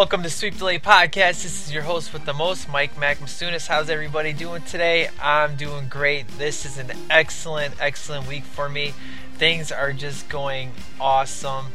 Welcome to Sweep Delay Podcast. This is your host with the most, Mike Macmasunis. How's everybody doing today? I'm doing great. This is an excellent, excellent week for me. Things are just going awesome.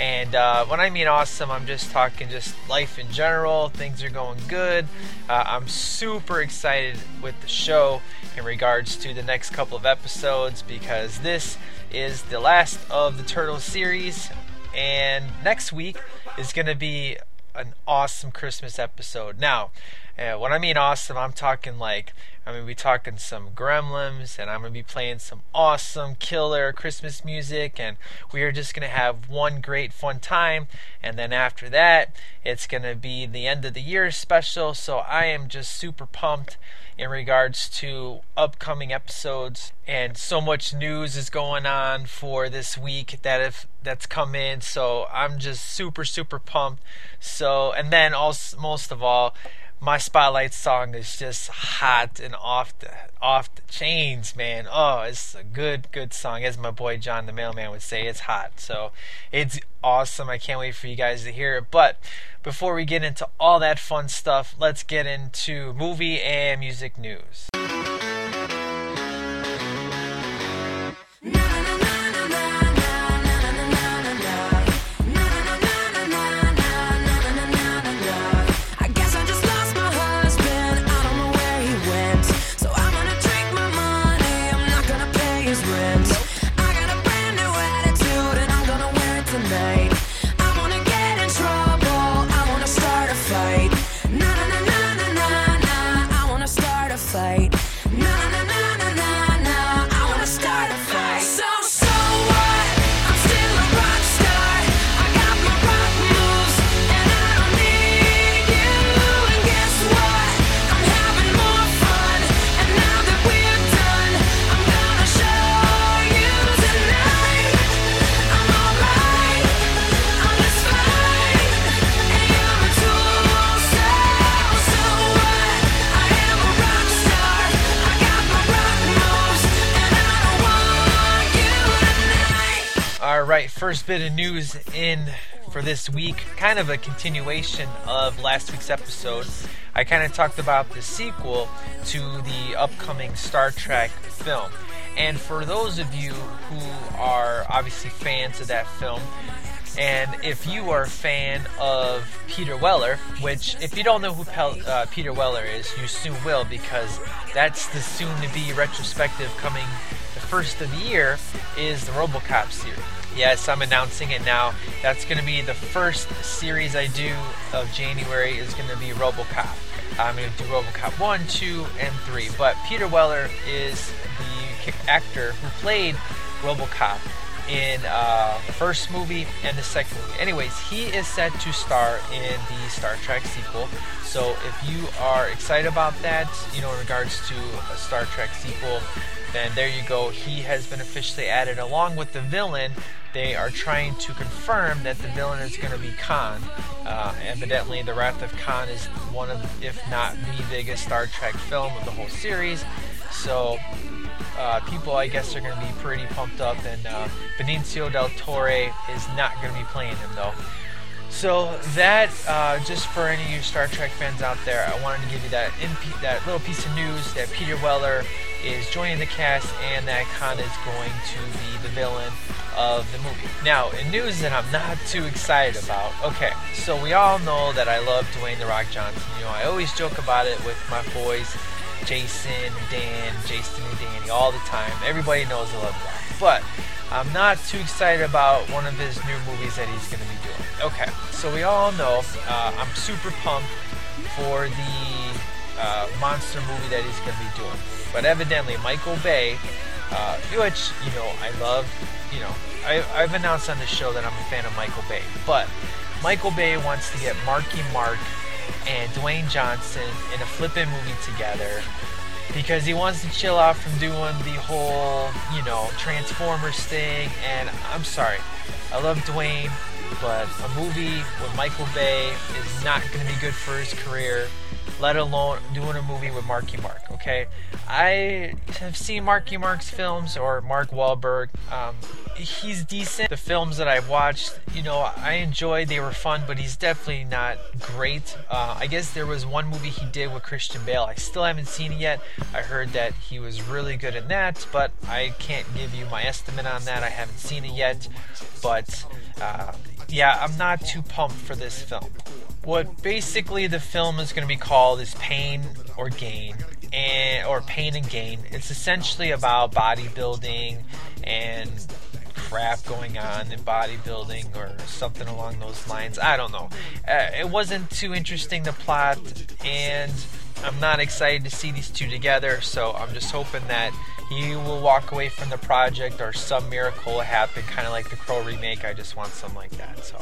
And uh, when I mean awesome, I'm just talking just life in general. Things are going good. Uh, I'm super excited with the show in regards to the next couple of episodes because this is the last of the Turtle series. And next week is going to be an awesome Christmas episode. Now, uh, when I mean awesome, I'm talking like I'm gonna be talking some Gremlins, and I'm gonna be playing some awesome killer Christmas music, and we are just gonna have one great fun time. And then after that, it's gonna be the end of the year special. So I am just super pumped in regards to upcoming episodes and so much news is going on for this week that if that's come in. So i'm just super super pumped. So and then also most of all my spotlight song is just hot and off the off the chains, man. Oh, it's a good good song, as my boy John the mailman would say. It's hot, so it's awesome. I can't wait for you guys to hear it. But before we get into all that fun stuff, let's get into movie and music news. First bit of news in for this week, kind of a continuation of last week's episode. I kind of talked about the sequel to the upcoming Star Trek film. And for those of you who are obviously fans of that film, and if you are a fan of Peter Weller, which if you don't know who Pel- uh, Peter Weller is, you soon will because that's the soon to be retrospective coming the first of the year is the RoboCop series. Yes, I'm announcing it now. That's going to be the first series I do of January is going to be RoboCop. I'm going to do RoboCop 1, 2, and 3. But Peter Weller is the actor who played RoboCop in uh, the first movie and the second movie. Anyways, he is set to star in the Star Trek sequel. So if you are excited about that, you know, in regards to a Star Trek sequel, then there you go. He has been officially added along with the villain. They are trying to confirm that the villain is going to be Khan. Uh, evidently, The Wrath of Khan is one of, if not the biggest Star Trek film of the whole series. So uh, people, I guess, are going to be pretty pumped up. And uh, Benicio del Toro is not going to be playing him, though. So that, uh, just for any of you Star Trek fans out there, I wanted to give you that that little piece of news that Peter Weller is joining the cast and that Khan is going to be the villain of the movie. Now, in news that I'm not too excited about, okay, so we all know that I love Dwayne The Rock Johnson. You know, I always joke about it with my boys, Jason, Dan, Jason, and Danny, all the time. Everybody knows I love that. But I'm not too excited about one of his new movies that he's going to be doing. Okay, so we all know uh, I'm super pumped for the uh, monster movie that he's going to be doing. But evidently, Michael Bay, uh, which, you know, I love, you know, I, I've announced on the show that I'm a fan of Michael Bay. But Michael Bay wants to get Marky Mark and Dwayne Johnson in a flippin' movie together because he wants to chill out from doing the whole, you know, Transformers thing. And I'm sorry, I love Dwayne, but a movie with Michael Bay is not going to be good for his career. Let alone doing a movie with Marky Mark. Okay, I have seen Marky Mark's films or Mark Wahlberg. Um, he's decent. The films that I've watched, you know, I enjoyed. They were fun, but he's definitely not great. Uh, I guess there was one movie he did with Christian Bale. I still haven't seen it yet. I heard that he was really good in that, but I can't give you my estimate on that. I haven't seen it yet, but uh, yeah, I'm not too pumped for this film. What basically the film is going to be called is Pain or Gain, and or Pain and Gain. It's essentially about bodybuilding and crap going on in bodybuilding or something along those lines. I don't know. Uh, it wasn't too interesting the plot, and I'm not excited to see these two together. So I'm just hoping that he will walk away from the project or some miracle will happen, kind of like the Crow remake. I just want something like that. So,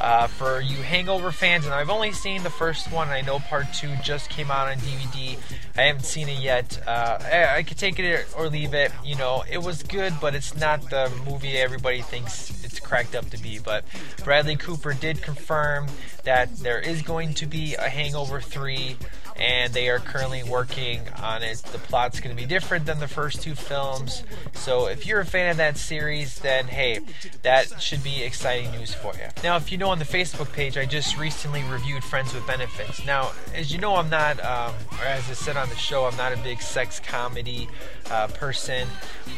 uh, for you Hangover fans, and I've only seen the first one, I know part two just came out on DVD. I haven't seen it yet. Uh, I, I could take it or leave it. You know, it was good, but it's not the movie everybody thinks it's cracked up to be. But Bradley Cooper did confirm that there is going to be a Hangover 3 and they are currently working on it. The plot's going to be different than the first two films. So if you're a fan of that series, then hey, that should be exciting news for you. Now, if you know on the Facebook page, I just recently reviewed Friends with Benefits. Now, as you know, I'm not, um, or as I said on the show, I'm not a big sex comedy uh, person,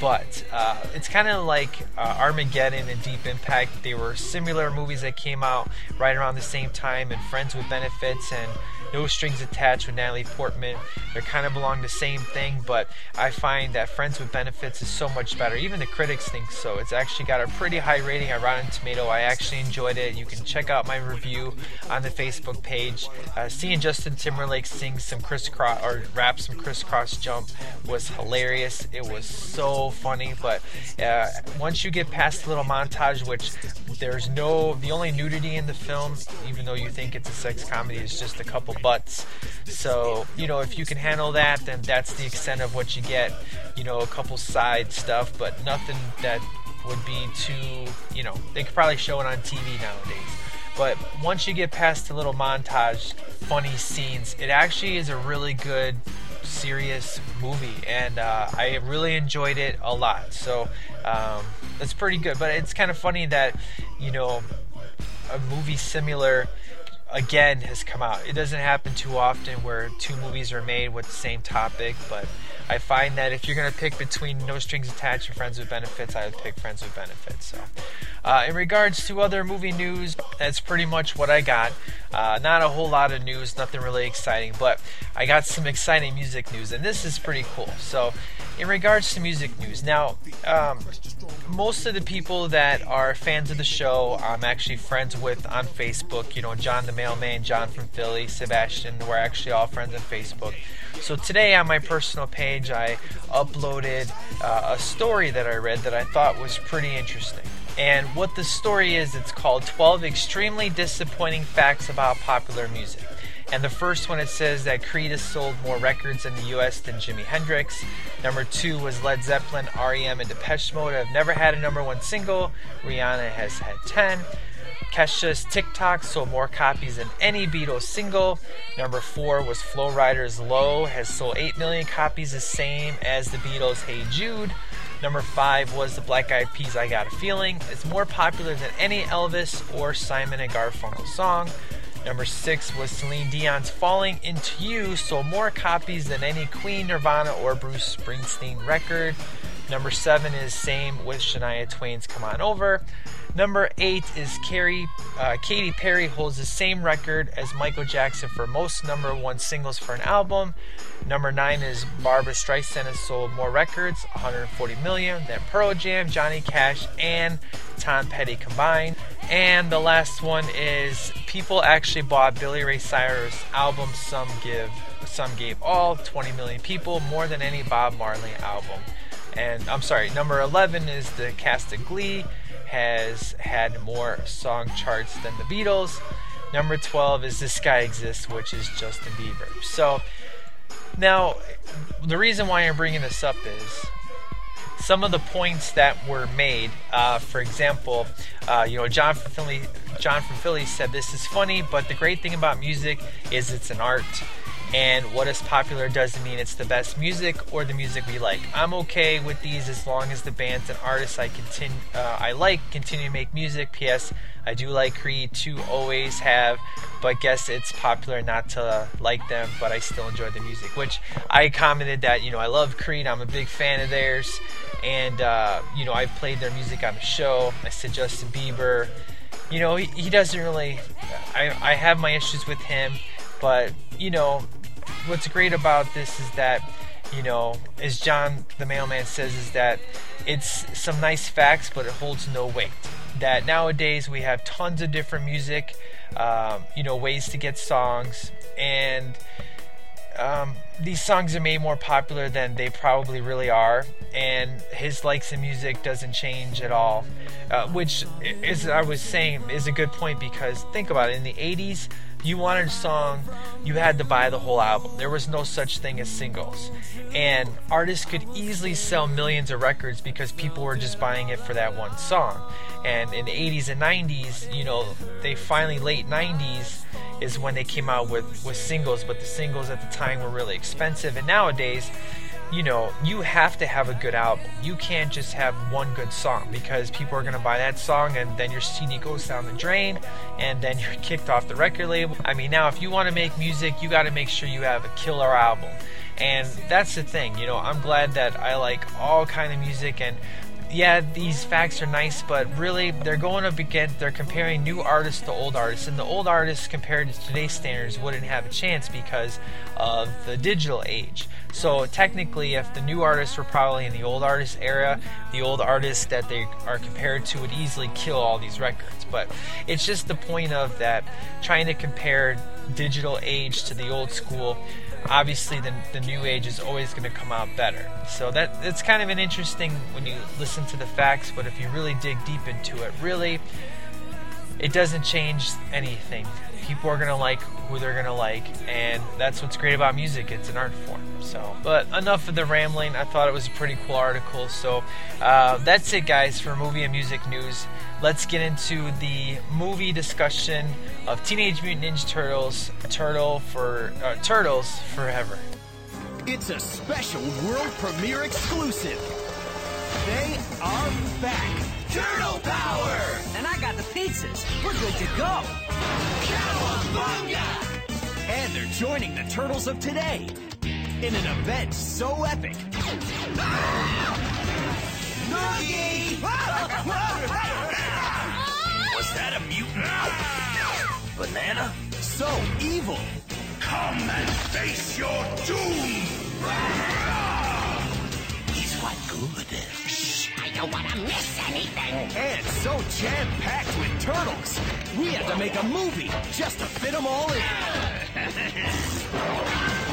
but uh, it's kind of like uh, Armageddon and Deep Impact. They were similar movies that came out right around the same time, and Friends with Benefits and no Strings Attached with Natalie Portman. They kind of belong the same thing, but I find that Friends with Benefits is so much better. Even the critics think so. It's actually got a pretty high rating on Rotten Tomato. I actually enjoyed it. You can check out my review on the Facebook page. Uh, seeing Justin Timberlake sing some Kris Kross or rap some Kris Kross jump was hilarious. It was so funny, but uh, once you get past the little montage, which there's no, the only nudity in the film, even though you think it's a sex comedy, is just a couple butts. So, you know, if you can handle that, then that's the extent of what you get. You know, a couple side stuff, but nothing that would be too, you know, they could probably show it on TV nowadays. But once you get past the little montage, funny scenes, it actually is a really good, serious movie, and uh, I really enjoyed it a lot. So um, it's pretty good. But it's kind of funny that, you know, a movie similar again has come out. It doesn't happen too often where two movies are made with the same topic, but I find that if you're going to pick between No Strings Attached and Friends with Benefits, I would pick Friends with Benefits. So, uh, in regards to other movie news, that's pretty much what I got. Uh, not a whole lot of news, nothing really exciting, but I got some exciting music news, and this is pretty cool. So, in regards to music news, now, um, most of the people that are fans of the show, I'm actually friends with on Facebook. You know, John the Mailman, John from Philly, Sebastian, we're actually all friends on Facebook. So today on my personal page, I uploaded uh, a story that I read that I thought was pretty interesting. And what the story is, it's called 12 Extremely Disappointing Facts About Popular Music. And the first one it says that Creed has sold more records in the US than Jimi Hendrix. Number two was Led Zeppelin, REM, and Depeche Mode have never had a number one single. Rihanna has had 10. Kesha's TikTok sold more copies than any Beatles single. Number four was Flo Rida's Low, has sold 8 million copies, the same as the Beatles' Hey Jude. Number five was the Black Eyed Peas' I Got a Feeling. It's more popular than any Elvis or Simon and Garfunkel song. Number six was Celine Dion's Falling Into You, sold more copies than any Queen, Nirvana, or Bruce Springsteen record. Number seven is same with Shania Twain's Come On Over. Number eight is Carrie, uh, Katy Perry holds the same record as Michael Jackson for most number one singles for an album. Number nine is Barbra Streisand has sold more records, 140 million, than Pearl Jam, Johnny Cash, and Tom Petty combined. And the last one is people actually bought Billy Ray Cyrus album. Some give, some gave all, 20 million people, more than any Bob Marley album. And I'm sorry, number 11 is the cast of Glee has had more song charts than the Beatles. Number 12 is This Guy Exists, which is Justin Bieber. So, now, the reason why I'm bringing this up is some of the points that were made. Uh, for example, uh, you know, John from Philly, John from Philly said this is funny, but the great thing about music is it's an art. And what is popular doesn't mean it's the best music or the music we like. I'm okay with these as long as the bands and artists I continue uh, I like continue to make music. P.S. I do like Creed to always have, but guess it's popular not to like them, but I still enjoy the music. Which I commented that you know I love Creed. I'm a big fan of theirs, and uh, you know I've played their music on the show. I said Justin Bieber you know, he, he doesn't really. I, I have my issues with him, but, you know, what's great about this is that, you know, as John the mailman says, is that it's some nice facts, but it holds no weight. That nowadays we have tons of different music, um, you know, ways to get songs, and um, these songs are made more popular than they probably really are, and his likes in music doesn't change at all. Uh, which, as I was saying, is a good point because think about it. In the 80s, you wanted a song, you had to buy the whole album. There was no such thing as singles. And artists could easily sell millions of records because people were just buying it for that one song. And in the 80s and 90s, you know, they finally, late 90s, is when they came out with, with singles, but the singles at the time were really expensive. And nowadays, you know, you have to have a good album. You can't just have one good song because people are going to buy that song and then your CD goes down the drain and then you're kicked off the record label. I mean, now if you want to make music, you got to make sure you have a killer album. And that's the thing, you know, I'm glad that I like all kind of music and yeah, these facts are nice, but really they're going up against, they're comparing new artists to old artists, and the old artists compared to today's standards wouldn't have a chance because of the digital age. So technically, if the new artists were probably in the old artist era, the old artists that they are compared to would easily kill all these records. But it's just the point of that trying to compare digital age to the old school obviously the, the new age is always going to come out better. So that it's kind of an interesting when you listen to the facts, but if you really dig deep into it, really it doesn't change anything. People are going to like who they're going to like, and that's what's great about music. It's an art form. So, but enough of the rambling. I thought it was a pretty cool article. So, uh, that's it, guys, for movie and music news. Let's get into the movie discussion of Teenage Mutant Ninja Turtles, Turtle for uh, Turtles Forever. It's a special world premiere exclusive. They are back. Turtle power! And I got the pizzas. We're good to go. Cowabunga! And they're joining the Turtles of today in an event so epic. Noogie! Banana? So evil. Come and face your doom! He's quite good. Shh, I don't want to miss anything. And so jam-packed with turtles. We had to make a movie just to fit them all in.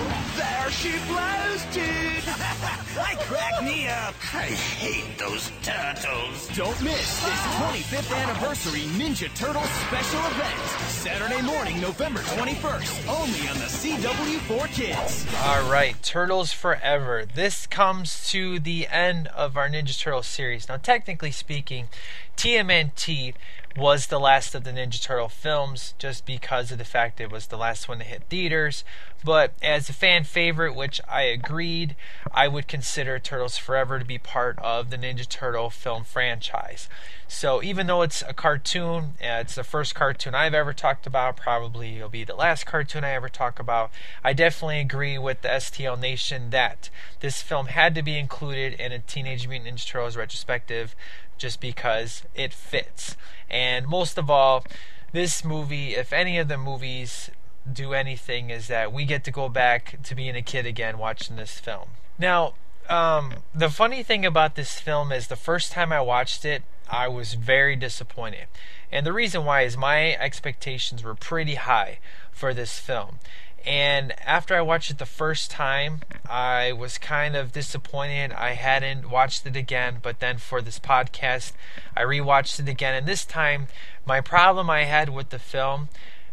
there she blows, dude. I crack me up. I hate those turtles. Don't miss this 25th anniversary Ninja Turtles special event. Saturday morning, November 21st. Only on the CW4 Kids. All right, Turtles Forever. This comes to the end of our Ninja Turtle series. Now, technically speaking, TMNT was the last of the Ninja Turtle films just because of the fact it was the last one to hit theaters. But as a fan favorite, which I agreed, I would consider Turtles Forever to be part of the Ninja Turtle film franchise. So even though it's a cartoon, uh, it's the first cartoon I've ever talked about, probably it'll be the last cartoon I ever talk about. I definitely agree with the STL Nation that this film had to be included in a Teenage Mutant Ninja Turtles retrospective just because it fits. And most of all, this movie, if any of the movies do anything, is that we get to go back to being a kid again watching this film. Now, um, the funny thing about this film is the first time I watched it, I was very disappointed. And the reason why is my expectations were pretty high for this film. And after I watched it the first time, I was kind of disappointed. I hadn't watched it again, but then for this podcast, I rewatched it again. And this time, my problem I had with the film,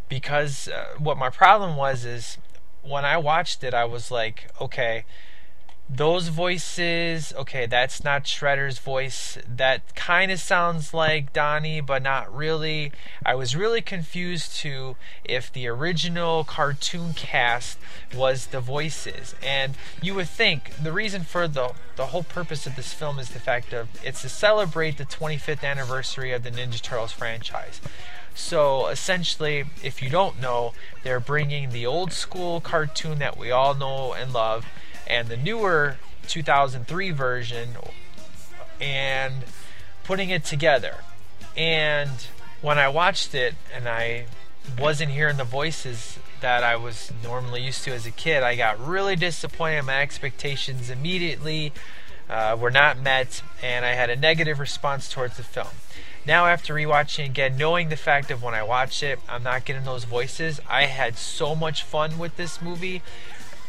because uh, what my problem was is when I watched it, I was like, okay, those voices, okay, that's not Shredder's voice. That kind of sounds like Donnie, but not really. I was really confused to if the original cartoon cast was the voices. And you would think the reason for the the whole purpose of this film is the fact of it's to celebrate the 25th anniversary of the Ninja Turtles franchise. So essentially, if you don't know, they're bringing the old school cartoon that we all know and love and the newer 2003 version and putting it together. And when I watched it and I wasn't hearing the voices that I was normally used to as a kid, I got really disappointed. My expectations immediately uh, were not met, and I had a negative response towards the film. Now, after rewatching again, knowing the fact of when I watch it, I'm not getting those voices, I had so much fun with this movie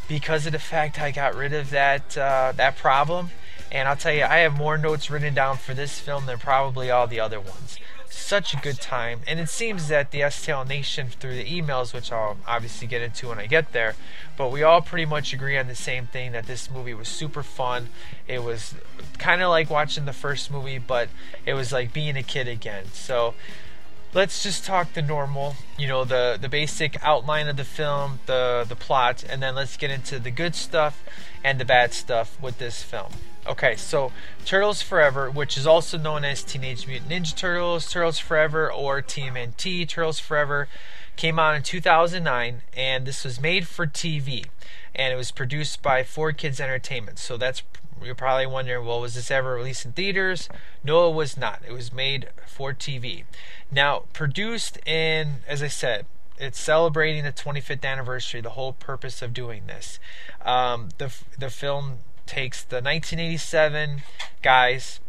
because of the fact I got rid of that uh, that problem. And I'll tell you, I have more notes written down for this film than probably all the other ones. Such a good time, and it seems that the STL Nation through the emails, which I'll obviously get into when I get there, but we all pretty much agree on the same thing that this movie was super fun. It was kind of like watching the first movie, but it was like being a kid again. So let's just talk the normal, you know, the the basic outline of the film, the the plot, and then let's get into the good stuff and the bad stuff with this film. Okay, so Turtles Forever, which is also known as Teenage Mutant Ninja Turtles, Turtles Forever, or TMNT, Turtles Forever, came out in 2009, and this was made for TV, and it was produced by 4Kids Entertainment. So that's you're probably wondering, well, was this ever released in theaters? No, it was not. It was made for TV. Now, produced in, as I said, it's celebrating the 25th anniversary. The whole purpose of doing this, um, the the film takes the 1987 guys,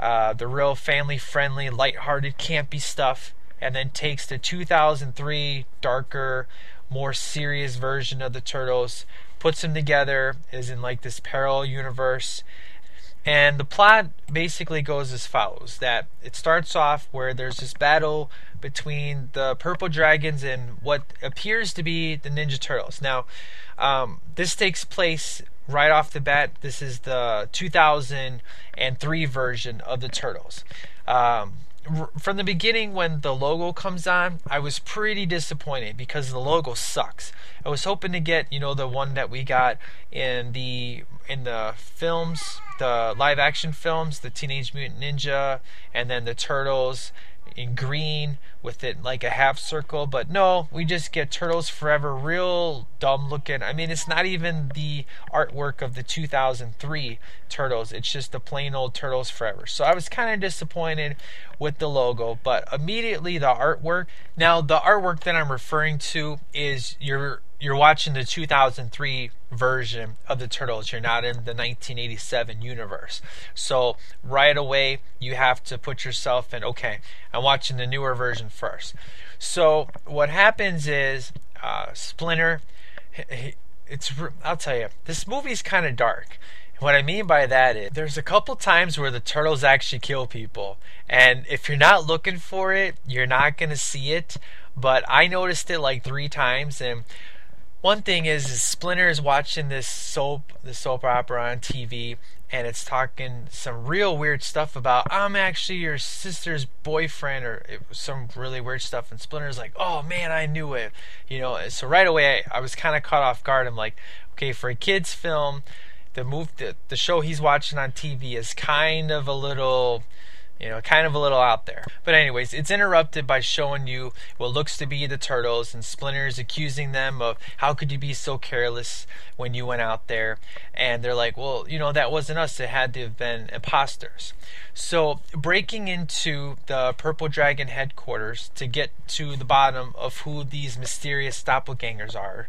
uh, the real family-friendly, light-hearted, campy stuff, and then takes the 2003 darker, more serious version of the Turtles, puts them together, is in like this parallel universe. And the plot basically goes as follows that it starts off where there's this battle between the purple dragons and what appears to be the Ninja Turtles. Now, um, this takes place right off the bat. This is the 2003 version of the Turtles. Um, from the beginning when the logo comes on i was pretty disappointed because the logo sucks i was hoping to get you know the one that we got in the in the films the live action films the teenage mutant ninja and then the turtles in green with it like a half circle but no we just get turtles forever. Real dumb looking. I mean it's not even the artwork of the 2003 turtles. It's just the plain old turtles forever. So i was kind of disappointed with the logo but immediately the artwork. Now the artwork that i'm referring to is your you're watching the 2003 version of the Turtles. You're not in the 1987 universe. So right away, you have to put yourself in, okay, I'm watching the newer version first. So what happens is uh, Splinter, it's, I'll tell you, this movie's kind of dark. What I mean by that is there's a couple times where the turtles actually kill people. And if you're not looking for it, you're not going to see it. But I noticed it like three times. And one thing is, is Splinter is watching this soap, the soap opera on TV, and it's talking some real weird stuff about I'm actually your sister's boyfriend or some really weird stuff. And Splinter's like, oh man, I knew it, you know. So right away, I, I was kind of caught off guard. I'm like, okay, for a kids film, the move, the, the show he's watching on TV is kind of a little you know, kind of a little out there. But anyways, it's interrupted by showing you what looks to be the turtles and Splinter's accusing them of how could you be so careless when you went out there? And they're like, well, you know, that wasn't us. It had to have been imposters. So breaking into the Purple Dragon headquarters to get to the bottom of who these mysterious doppelgangers are.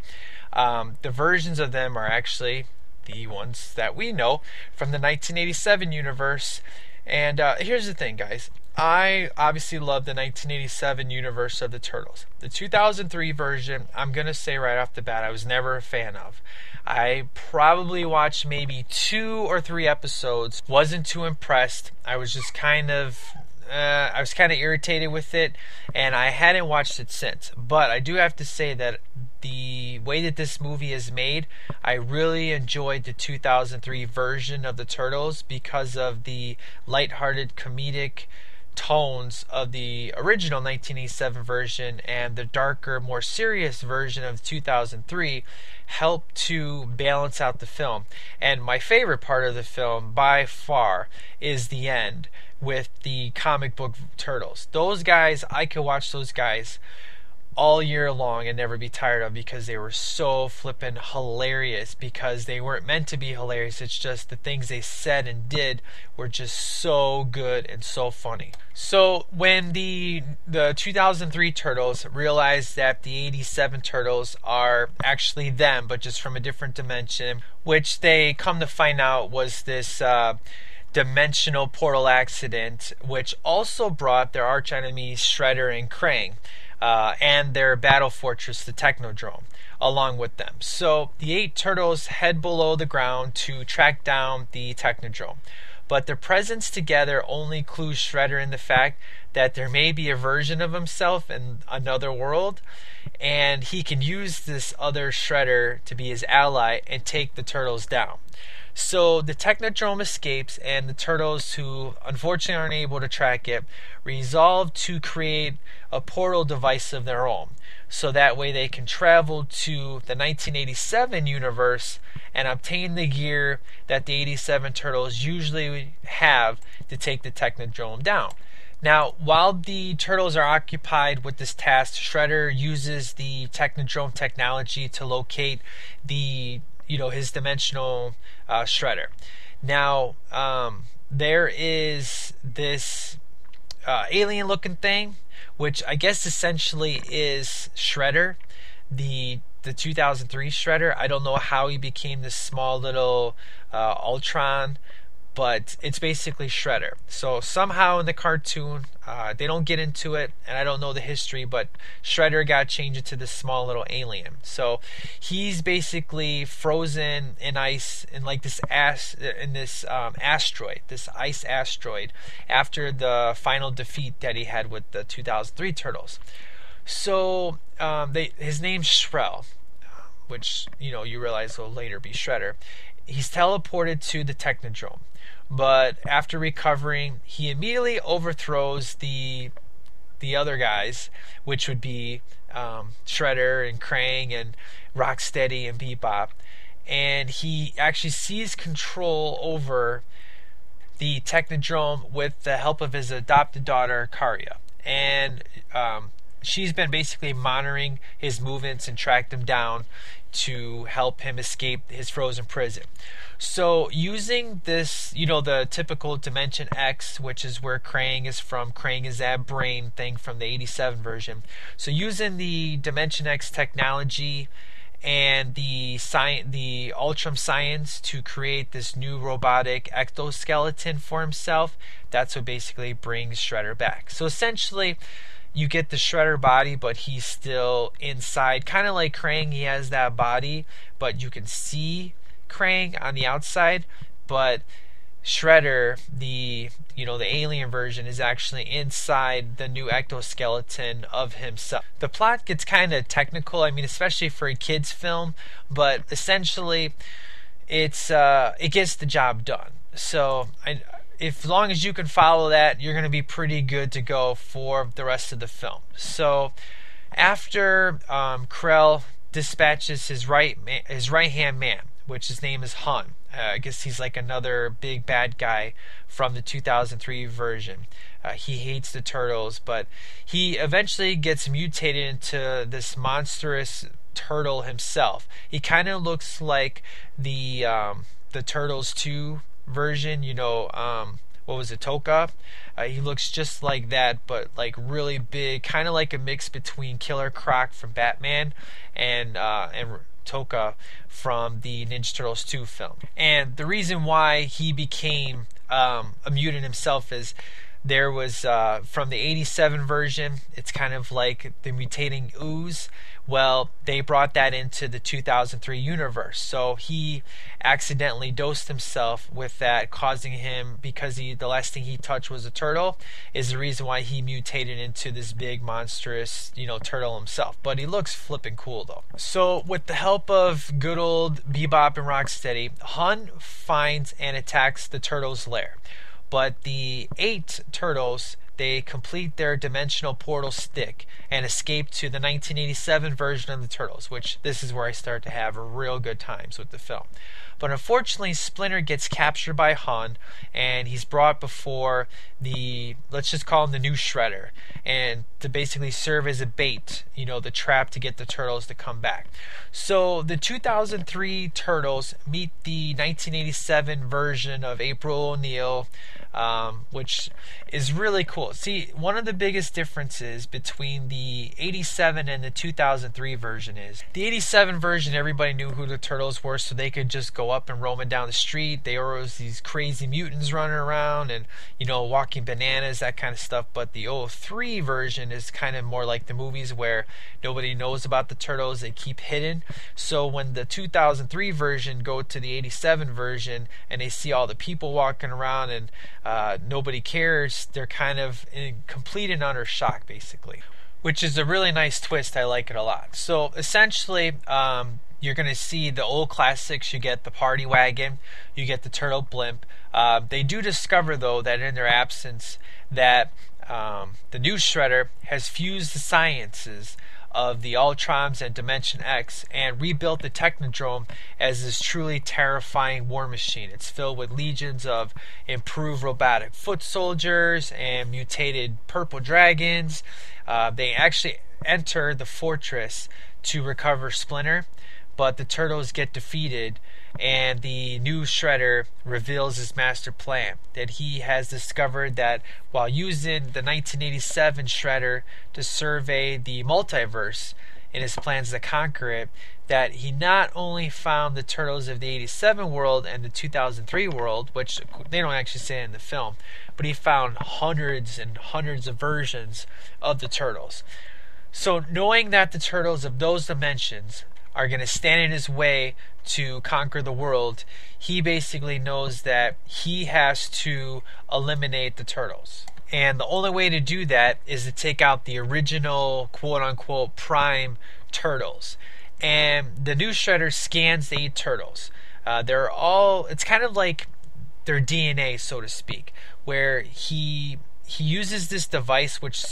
Um, the versions of them are actually the ones that we know from the 1987 universe and uh, here's the thing, guys. I obviously love the 1987 universe of the Turtles. The 2003 version, I'm going to say right off the bat, I was never a fan of. I probably watched maybe two or three episodes, wasn't too impressed. I was just kind of. Uh, I was kind of irritated with it, and I hadn't watched it since. But I do have to say that the way that this movie is made, I really enjoyed the 2003 version of the Turtles because of the lighthearted comedic tones of the original 1987 version and the darker, more serious version of 2003 help to balance out the film. And my favorite part of the film, by far, is the end with the comic book turtles. Those guys, I could watch those guys all year long and never be tired of because they were so flippin' hilarious because they weren't meant to be hilarious. It's just the things they said and did were just so good and so funny. So when the the 2003 turtles realized that the 87 turtles are actually them but just from a different dimension, which they come to find out was this uh, dimensional portal accident, which also brought their arch enemies Shredder and Krang uh, and their battle fortress, the Technodrome, along with them. So the eight turtles head below the ground to track down the Technodrome. But their presence together only clues Shredder in the fact that there may be a version of himself in another world, and he can use this other Shredder to be his ally and take the turtles down. So the Technodrome escapes, and the turtles, who unfortunately aren't able to track it, resolve to create a portal device of their own. So that way they can travel to the 1987 universe and obtain the gear that the 87 turtles usually have to take the Technodrome down. Now, while the turtles are occupied with this task, Shredder uses the Technodrome technology to locate the you know his dimensional uh, shredder. Now um, there is this uh, alien looking thing, which I guess essentially is Shredder, the the 2003 Shredder. I don't know how he became this small little uh, Ultron but it's basically Shredder. So somehow in the cartoon, uh, they don't get into it, and I don't know the history, but Shredder got changed into this small little alien. So he's basically frozen in ice in like this ass in this um, asteroid, this ice asteroid, after the final defeat that he had with the 2003 Turtles. So um, they, his name's Ch'rell, which you know you realize will later be Shredder. He's teleported to the Technodrome but after recovering, he immediately overthrows the the other guys, which would be um, Shredder and Krang and Rocksteady and Bebop, and he actually seized control over the Technodrome with the help of his adopted daughter Karai, and um, she's been basically monitoring his movements and tracked him down to help him escape his frozen prison. So, using this, you know, the typical Dimension X, which is where Krang is from, Krang is that brain thing from the 87 version. So, using the Dimension X technology and the science, the Ultram science to create this new robotic exoskeleton for himself, that's what basically brings Shredder back. So, essentially, you get the Shredder body, but he's still inside. Kind of like Krang, he has that body, but you can see Krang on the outside. But Shredder, the you know the alien version, is actually inside the new exoskeleton of himself. The plot gets kind of technical. I mean, especially for a kids' film, but essentially, it's uh, it gets the job done. So I, if long as you can follow that, you're going to be pretty good to go for the rest of the film. So after um, Krell dispatches his right his right hand man, which his name is Hun. Uh, I guess he's like another big bad guy from the 2003 version. Uh, he hates the turtles, but he eventually gets mutated into this monstrous turtle himself. He kind of looks like the um, the Turtles 2 version, you know, um, what was it, Tokka? Uh, he looks just like that, but like really big, kind of like a mix between Killer Croc from Batman and uh, and Tokka from the Ninja Turtles 2 film. And the reason why he became um, a mutant himself is there was uh, from the 87 version, it's kind of like the mutating ooze. Well, they brought that into the 2003 universe. So he accidentally dosed himself with that, causing him, because he the last thing he touched was a turtle, is the reason why he mutated into this big, monstrous, you know, turtle himself. But he looks flipping cool, though. So, with the help of good old Bebop and Rocksteady, Hun finds and attacks the turtle's lair. But the eight turtles they complete their dimensional portal stick and escape to the 1987 version of the Turtles, which this is where I start to have real good times with the film. But unfortunately, Splinter gets captured by Hun and he's brought before the, let's just call him the new Shredder, and to basically serve as a bait, you know, the trap to get the Turtles to come back. So the 2003 Turtles meet the 1987 version of April O'Neil um, which is really cool. See, one of the biggest differences between the 87 and the 2003 version is the 87 version, everybody knew who the turtles were, so they could just go up and roaming down the street. They were always these crazy mutants running around and, you know, walking bananas, that kind of stuff. But the 03 version is kind of more like the movies where nobody knows about the turtles, they keep hidden. So when the 2003 version go to the 87 version and they see all the people walking around and uh, nobody cares. They're kind of in complete and utter shock, basically, which is a really nice twist. I like it a lot. So essentially, um, you're going to see the old classics. You get the party wagon, you get the turtle blimp. Uh, they do discover, though, that in their absence, that um, the new Shredder has fused the sciences of the Ultrons and Dimension X and rebuilt the Technodrome as this truly terrifying war machine. It's filled with legions of improved robotic foot soldiers and mutated purple dragons. Uh, they actually enter the fortress to recover Splinter, but the turtles get defeated and the new Shredder reveals his master plan that he has discovered that while using the 1987 Shredder to survey the multiverse in his plans to conquer it, that he not only found the turtles of the 87 world and the 2003 world, which they don't actually say in the film, but he found hundreds and hundreds of versions of the turtles. So, knowing that the turtles of those dimensions are going to stand in his way to conquer the world, he basically knows that he has to eliminate the turtles. And the only way to do that is to take out the original quote unquote prime turtles. And the new Shredder scans the eight turtles. Uh, they're all, it's kind of like their DNA, so to speak, where he he uses this device which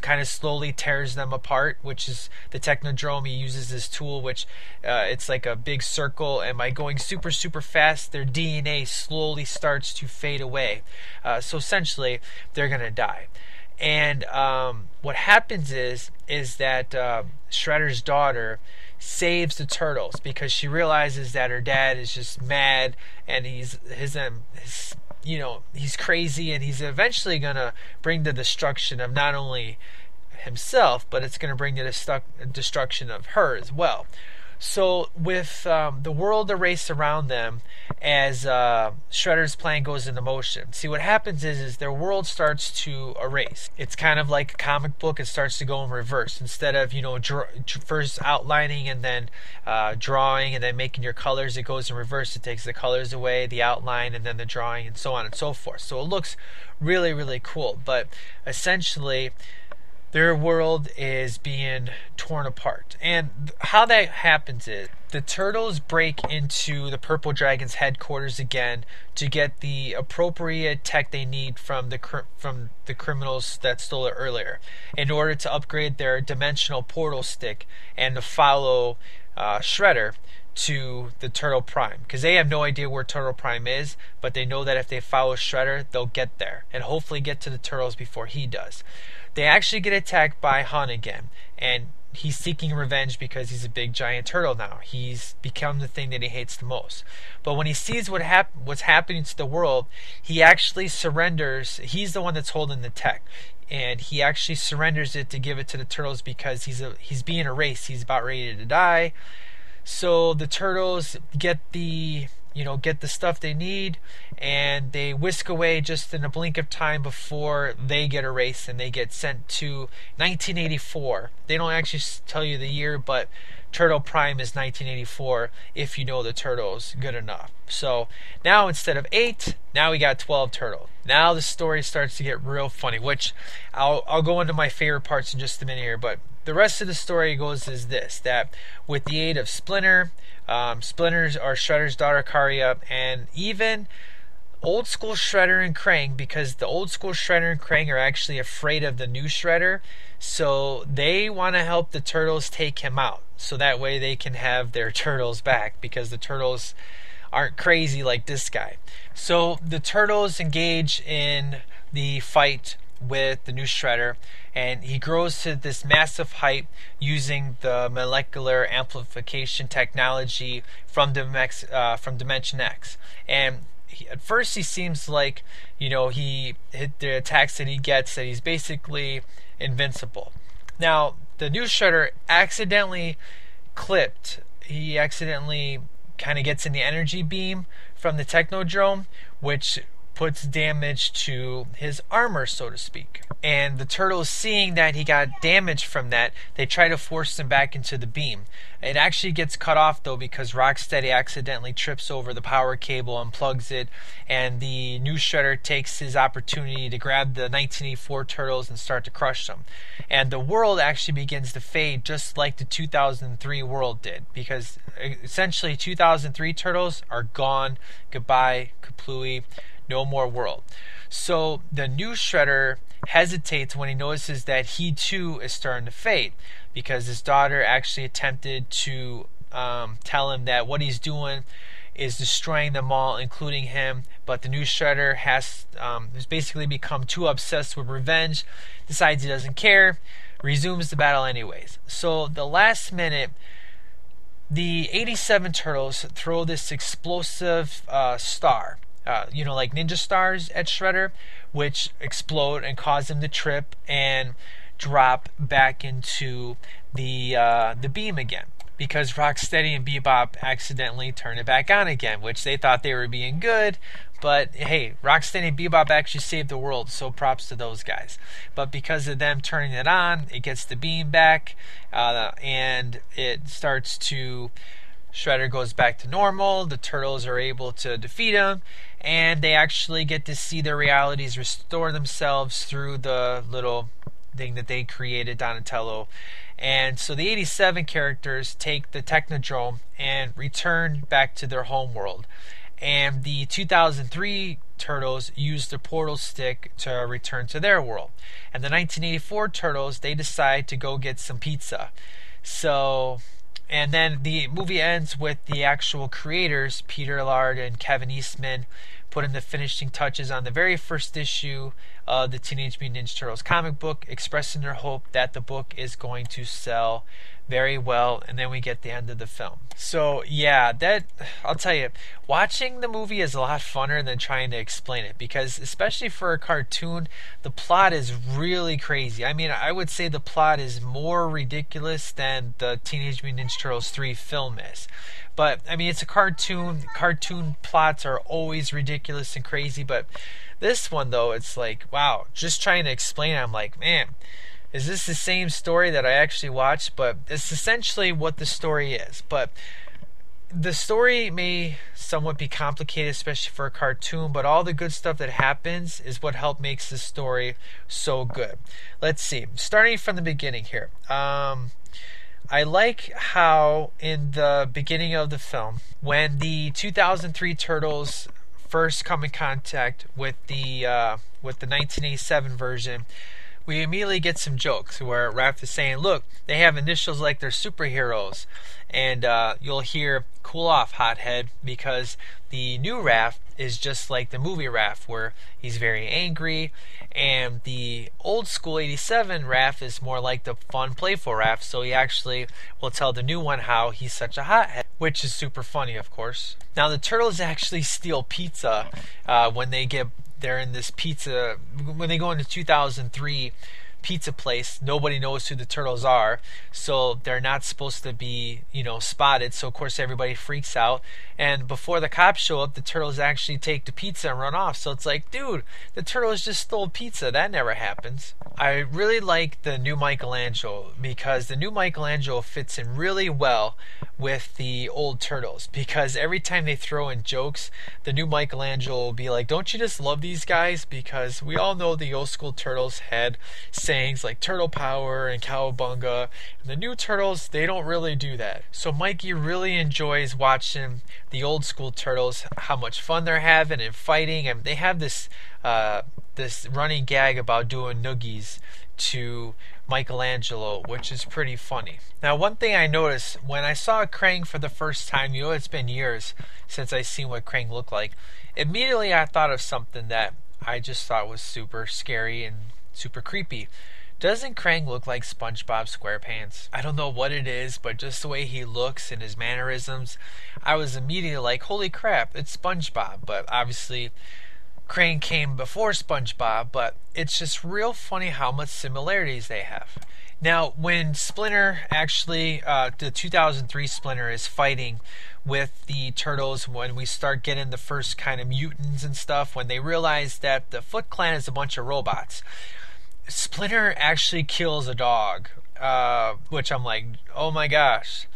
kind of slowly tears them apart, which is the Technodrome. He uses this tool, which uh, it's like a big circle, and by going super, super fast, their DNA slowly starts to fade away. Uh, so essentially, they're gonna die. And um, what happens is is that uh, Shredder's daughter saves the turtles because she realizes that her dad is just mad and he's his, um, his you know, he's crazy and he's eventually going to bring the destruction of not only himself, but it's going to bring the destruction of her as well. So, with um, the world erased around them as uh, Shredder's plan goes into motion, see what happens is is their world starts to erase. It's kind of like a comic book; it starts to go in reverse. Instead of you know dr- first outlining and then uh, drawing and then making your colors, it goes in reverse. It takes the colors away, the outline, and then the drawing, and so on and so forth. So it looks really really cool. But essentially their world is being torn apart. And how that happens is the turtles break into the purple dragon's headquarters again to get the appropriate tech they need from the from the criminals that stole it earlier in order to upgrade their dimensional portal stick and to follow uh, Shredder to the Turtle Prime because they have no idea where Turtle Prime is, but they know that if they follow Shredder, they'll get there and hopefully get to the turtles before he does. They actually get attacked by Hun again, and he's seeking revenge because he's a big giant turtle now. He's become the thing that he hates the most. But when he sees what hap- what's happening to the world, he actually surrenders. He's the one that's holding the tech, and he actually surrenders it to give it to the turtles because he's a, he's being erased. He's about ready to die. So the turtles get the you know, get the stuff they need, and they whisk away just in a blink of time before they get erased and they get sent to 1984. They don't actually tell you the year, but Turtle Prime is 1984 if you know the turtles good enough. So now instead of eight, now we got 12 turtles. Now the story starts to get real funny, which I'll I'll go into my favorite parts in just a minute here, but the rest of the story goes is this: that with the aid of Splinter, um, Splinter's or Shredder's daughter Karai, and even old school Shredder and Krang, because the old school Shredder and Krang are actually afraid of the new Shredder, so they want to help the turtles take him out, so that way they can have their turtles back, because the turtles aren't crazy like this guy. So the turtles engage in the fight with the new Shredder, and he grows to this massive height using the molecular amplification technology from, Dimex, uh, from Dimension X. And he, at first, he seems like you know he the attacks that he gets that he's basically invincible. Now, the new Shredder accidentally clipped. He accidentally kind of gets in the energy beam from the Technodrome, which puts damage to his armor, so to speak. And the turtles, seeing that he got damage from that, they try to force him back into the beam. It actually gets cut off though because Rocksteady accidentally trips over the power cable and plugs it, and the new Shredder takes his opportunity to grab the 1984 turtles and start to crush them. And the world actually begins to fade just like the 2003 world did because uh, essentially 2003 turtles are gone. Goodbye, Kaplooey no more world. So the new Shredder hesitates when he notices that he too is starting to fade because his daughter actually attempted to um, tell him that what he's doing is destroying them all, including him. But the new Shredder has, um, has basically become too obsessed with revenge, decides he doesn't care, resumes the battle anyways. So the last minute, the 87 Turtles throw this explosive uh, star uh, you know, like ninja stars at Shredder, which explode and cause him to trip and drop back into the uh, the beam again. Because Rocksteady and Bebop accidentally turn it back on again, which they thought they were being good, but hey, Rocksteady and Bebop actually saved the world, so props to those guys. But because of them turning it on, it gets the beam back, uh, and it starts to. Shredder goes back to normal. The turtles are able to defeat him, and they actually get to see their realities restore themselves through the little thing that they created, Donatello. And so the 87 characters take the Technodrome and return back to their home world. And the 2003 Turtles use the portal stick to return to their world. And the 1984 Turtles, they decide to go get some pizza. So and then the movie ends with the actual creators, Peter Laird and Kevin Eastman, putting the finishing touches on the very first issue of the Teenage Mutant Ninja Turtles comic book, expressing their hope that the book is going to sell very well, and then we get the end of the film. So yeah, that I'll tell you, watching the movie is a lot funner than trying to explain it because especially for a cartoon, the plot is really crazy. I mean, I would say the plot is more ridiculous than the Teenage Mutant Ninja Turtles 3 film is. But I mean, it's a cartoon. Cartoon plots are always ridiculous and crazy, but this one though, it's like, wow, just trying to explain it, I'm like, man, is this the same story that I actually watched? But it's essentially what the story is. But the story may somewhat be complicated, especially for a cartoon, but all the good stuff that happens is what help makes the story so good. Let's see. Starting from the beginning here. Um, I like how in the beginning of the film, when the 2003 Turtles first come in contact with the uh, with the 1987 version, we immediately get some jokes where Raph is saying, "Look, they have initials like they're superheroes," and uh, you'll hear "Cool off, hothead," because the new Raph is just like the movie Raph, where he's very angry, and the old school '87 Raph is more like the fun, playful Raph. So he actually will tell the new one how he's such a hothead, which is super funny, of course. Now the turtles actually steal pizza uh, when they get they're in this pizza when they go into 2003 pizza place. Nobody knows who the turtles are, so they're not supposed to be, you know, spotted. So of course everybody freaks out. And before the cops show up, the turtles actually take the pizza and run off. So it's like, dude, the turtles just stole pizza. That never happens. I really like the new Michelangelo because the new Michelangelo fits in really well with the old turtles because every time they throw in jokes, the new Michelangelo will be like, "Don't you just love these guys?" Because we all know the old school turtles had sayings like "turtle power" and "cowabunga," and the new turtles they don't really do that. So Mikey really enjoys watching the old school turtles, how much fun they're having and fighting, and they have this uh, this running gag about doing noogies to Michelangelo, which is pretty funny. Now, one thing I noticed when I saw Krang for the first time, you know, it's been years since I seen what Krang looked like. Immediately, I thought of something that I just thought was super scary and super creepy. Doesn't Krang look like SpongeBob SquarePants? I don't know what it is, but just the way he looks and his mannerisms, I was immediately like, holy crap, it's SpongeBob. But obviously, Krang came before SpongeBob, but it's just real funny how much similarities they have. Now, when Splinter actually, uh, the 2003 Splinter is fighting with the turtles, when we start getting the first kind of mutants and stuff, when they realize that the Foot Clan is a bunch of robots, Splinter actually kills a dog, uh, which I'm like, oh my gosh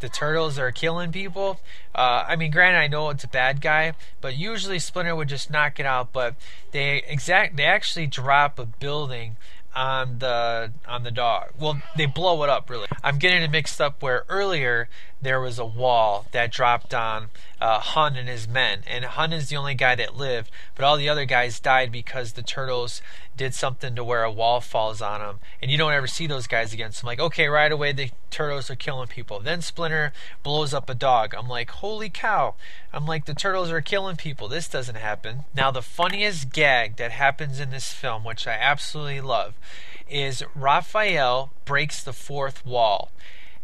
the turtles are killing people. Uh, I mean, granted, I know it's a bad guy, but usually Splinter would just knock it out. But they exact they actually drop a building on the on the dog. Well, they blow it up really. I'm getting it mixed up where earlier there was a wall that dropped on uh, Hun and his men, and Hun is the only guy that lived, but all the other guys died because the turtles did something to where a wall falls on them, and you don't ever see those guys again. So I'm like, okay, right away the turtles are killing people. Then Splinter blows up a dog. I'm like, holy cow! I'm like, the turtles are killing people. This doesn't happen. Now the funniest gag that happens in this film, which I absolutely love, is Raphael breaks the fourth wall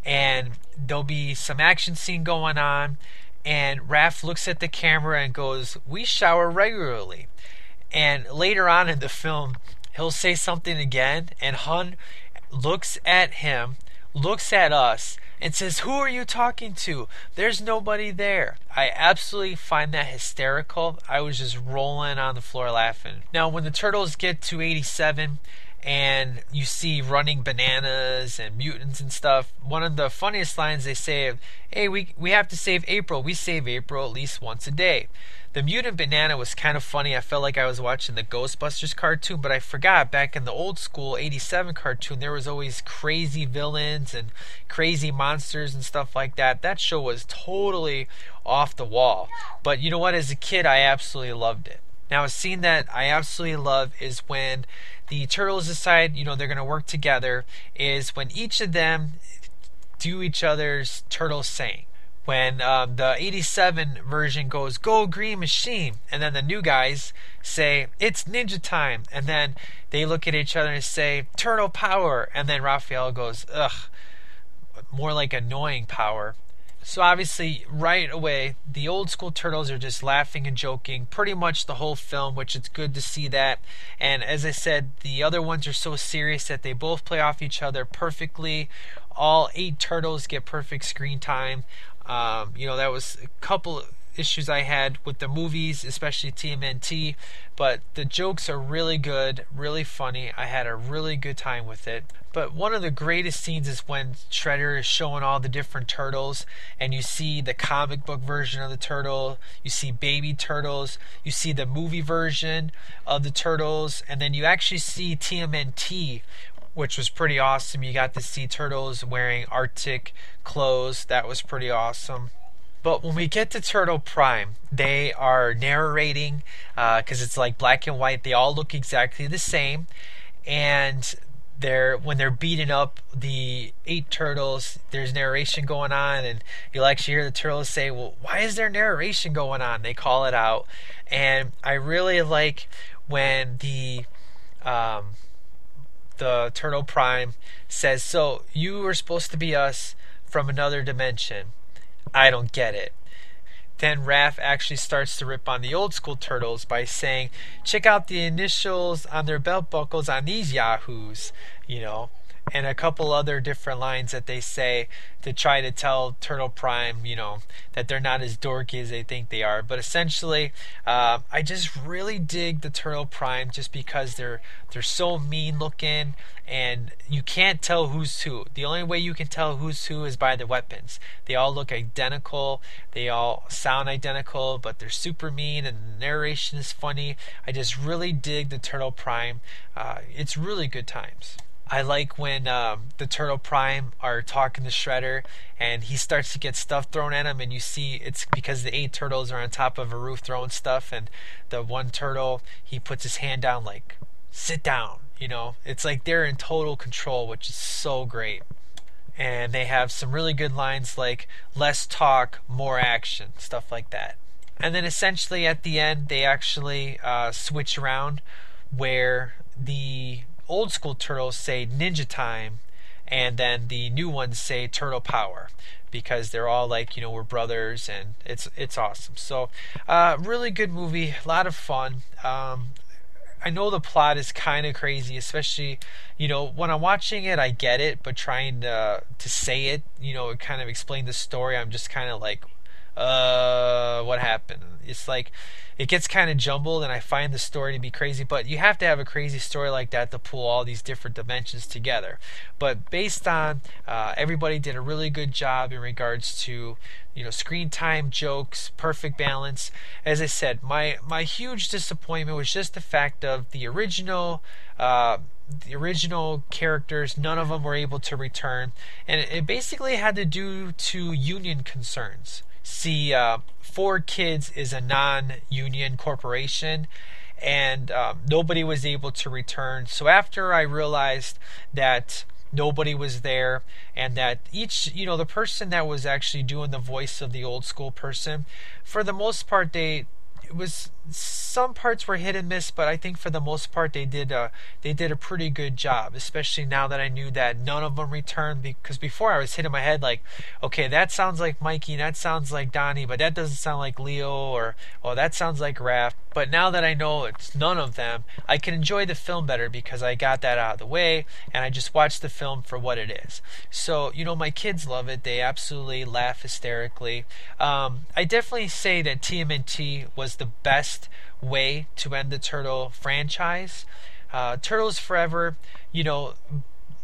and there'll be some action scene going on and Raph looks at the camera and goes, "We shower regularly." And later on in the film, he'll say something again and Hun looks at him, looks at us and says, "Who are you talking to? There's nobody there." I absolutely find that hysterical. I was just rolling on the floor laughing. Now, when the turtles get to 87, and you see running bananas and mutants and stuff. One of the funniest lines they say, "Hey, we we have to save April. We save April at least once a day." The mutant banana was kind of funny. I felt like I was watching the Ghostbusters cartoon, but I forgot back in the old school 87 cartoon there was always crazy villains and crazy monsters and stuff like that. That show was totally off the wall. But you know what as a kid I absolutely loved it. Now, a scene that I absolutely love is when the turtles decide, you know, they're going to work together, is when each of them do each other's turtle saying. When um, the 87 version goes, Go Green Machine, and then the new guys say, It's ninja time, and then they look at each other and say, Turtle power, and then Raphael goes, Ugh, more like annoying power. So obviously, right away, the old school turtles are just laughing and joking pretty much the whole film, which it's good to see that. And as I said, the other ones are so serious that they both play off each other perfectly. All eight turtles get perfect screen time. Um, you know, that was a couple issues I had with the movies, especially TMNT, but the jokes are really good, really funny. I had a really good time with it. But one of the greatest scenes is when Shredder is showing all the different turtles, and you see the comic book version of the turtle, you see baby turtles, you see the movie version of the turtles, and then you actually see TMNT, which was pretty awesome. You got to see turtles wearing Arctic clothes, that was pretty awesome. But when we get to Turtle Prime, they are narrating because uh, it's like black and white. They all look exactly the same, and they're when they're beating up the eight turtles. There's narration going on, and you'll actually hear the turtles say, "Well, why is there narration going on?" They call it out, and I really like when the um, the Turtle Prime says, "So you were supposed to be us from another dimension." I don't get it. then Raph actually starts to rip on the old school turtles by saying, check out the initials on their belt buckles on these yahoos, you know and a couple other different lines that they say to try to tell Turtle Prime, you know, that they're not as dorky as they think they are. But essentially, uh, I just really dig the Turtle Prime just because they're they're so mean looking, and you can't tell who's who. The only way you can tell who's who is by the weapons. They all look identical. They all sound identical, but they're super mean, and the narration is funny. I just really dig the Turtle Prime. Uh, it's really good times. I like when um, the Turtle Prime are talking to Shredder and he starts to get stuff thrown at him, and you see it's because the eight turtles are on top of a roof throwing stuff, and the one turtle he puts his hand down like, sit down, you know. It's like they're in total control, which is so great. And they have some really good lines like less talk, more action, stuff like that. And then essentially at the end, they actually uh, switch around where the old school turtles say Ninja Time, and then the new ones say Turtle Power because they're all like you know we're brothers and it's it's awesome. So uh, really good movie, a lot of fun. Um, I know the plot is kind of crazy, especially you know when I'm watching it, I get it, but trying to to say it, you know, kind of explain the story, I'm just kind of like, uh, what happened? It's like it gets kind of jumbled and I find the story to be crazy, but you have to have a crazy story like that to pull all these different dimensions together. But based on uh, everybody did a really good job in regards to you know screen time jokes perfect balance as i said my my huge disappointment was just the fact of the original uh, the original characters none of them were able to return and it basically had to do to union concerns see uh, 4Kids is a non-union corporation, and um, nobody was able to return. So after I realized that nobody was there and that each you know the person that was actually doing the voice of the old school person for the most part they it was some parts were hit and miss, but I think for the most part they did a, they did a pretty good job. Especially now that I knew that none of them returned, because before I was hitting my head like, okay, that sounds like Mikey, that sounds like Donnie, but that doesn't sound like Leo, or oh, that sounds like Raph. But now that I know it's none of them, I can enjoy the film better because I got that out of the way and I just watched the film for what it is. So you know, my kids love it; they absolutely laugh hysterically. Um, I definitely say that TMNT was the best way to end the Turtle franchise. Uh, Turtles Forever, you know,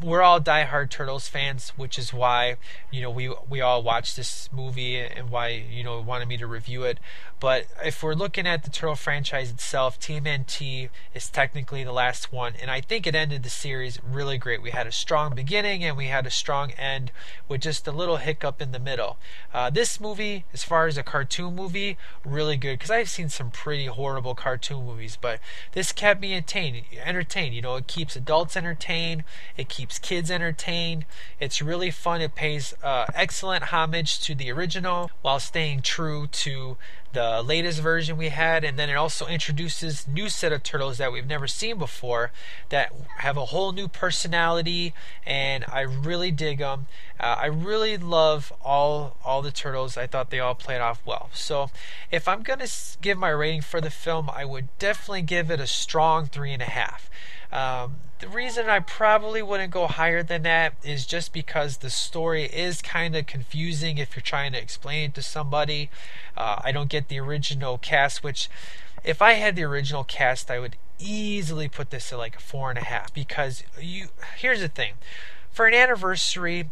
we're all diehard Turtles fans, which is why you know we we all watched this movie and why you know wanted me to review it. But if we're looking at the Turtle franchise itself, TMNT is technically the last one, and I think it ended the series really great. We had a strong beginning and we had a strong end with just a little hiccup in the middle. Uh, this movie, as far as a cartoon movie, really good because I've seen some pretty horrible cartoon movies, but this kept me entertained. Entertained, you know, it keeps adults entertained, it keeps kids entertained. It's really fun. It pays uh, excellent homage to the original while staying true to the latest version we had, and then it also introduces new set of turtles that we've never seen before that have a whole new personality, and I really dig them. Uh, I really love all all the turtles. I thought they all played off well. So, if I'm gonna give my rating for the film, I would definitely give it a strong three and a half. Um, the reason I probably wouldn't go higher than that is just because the story is kind of confusing if you're trying to explain it to somebody. Uh, I don't get the original cast, which if I had the original cast, I would easily put this at like a four and a half because you. Here's the thing, for an anniversary,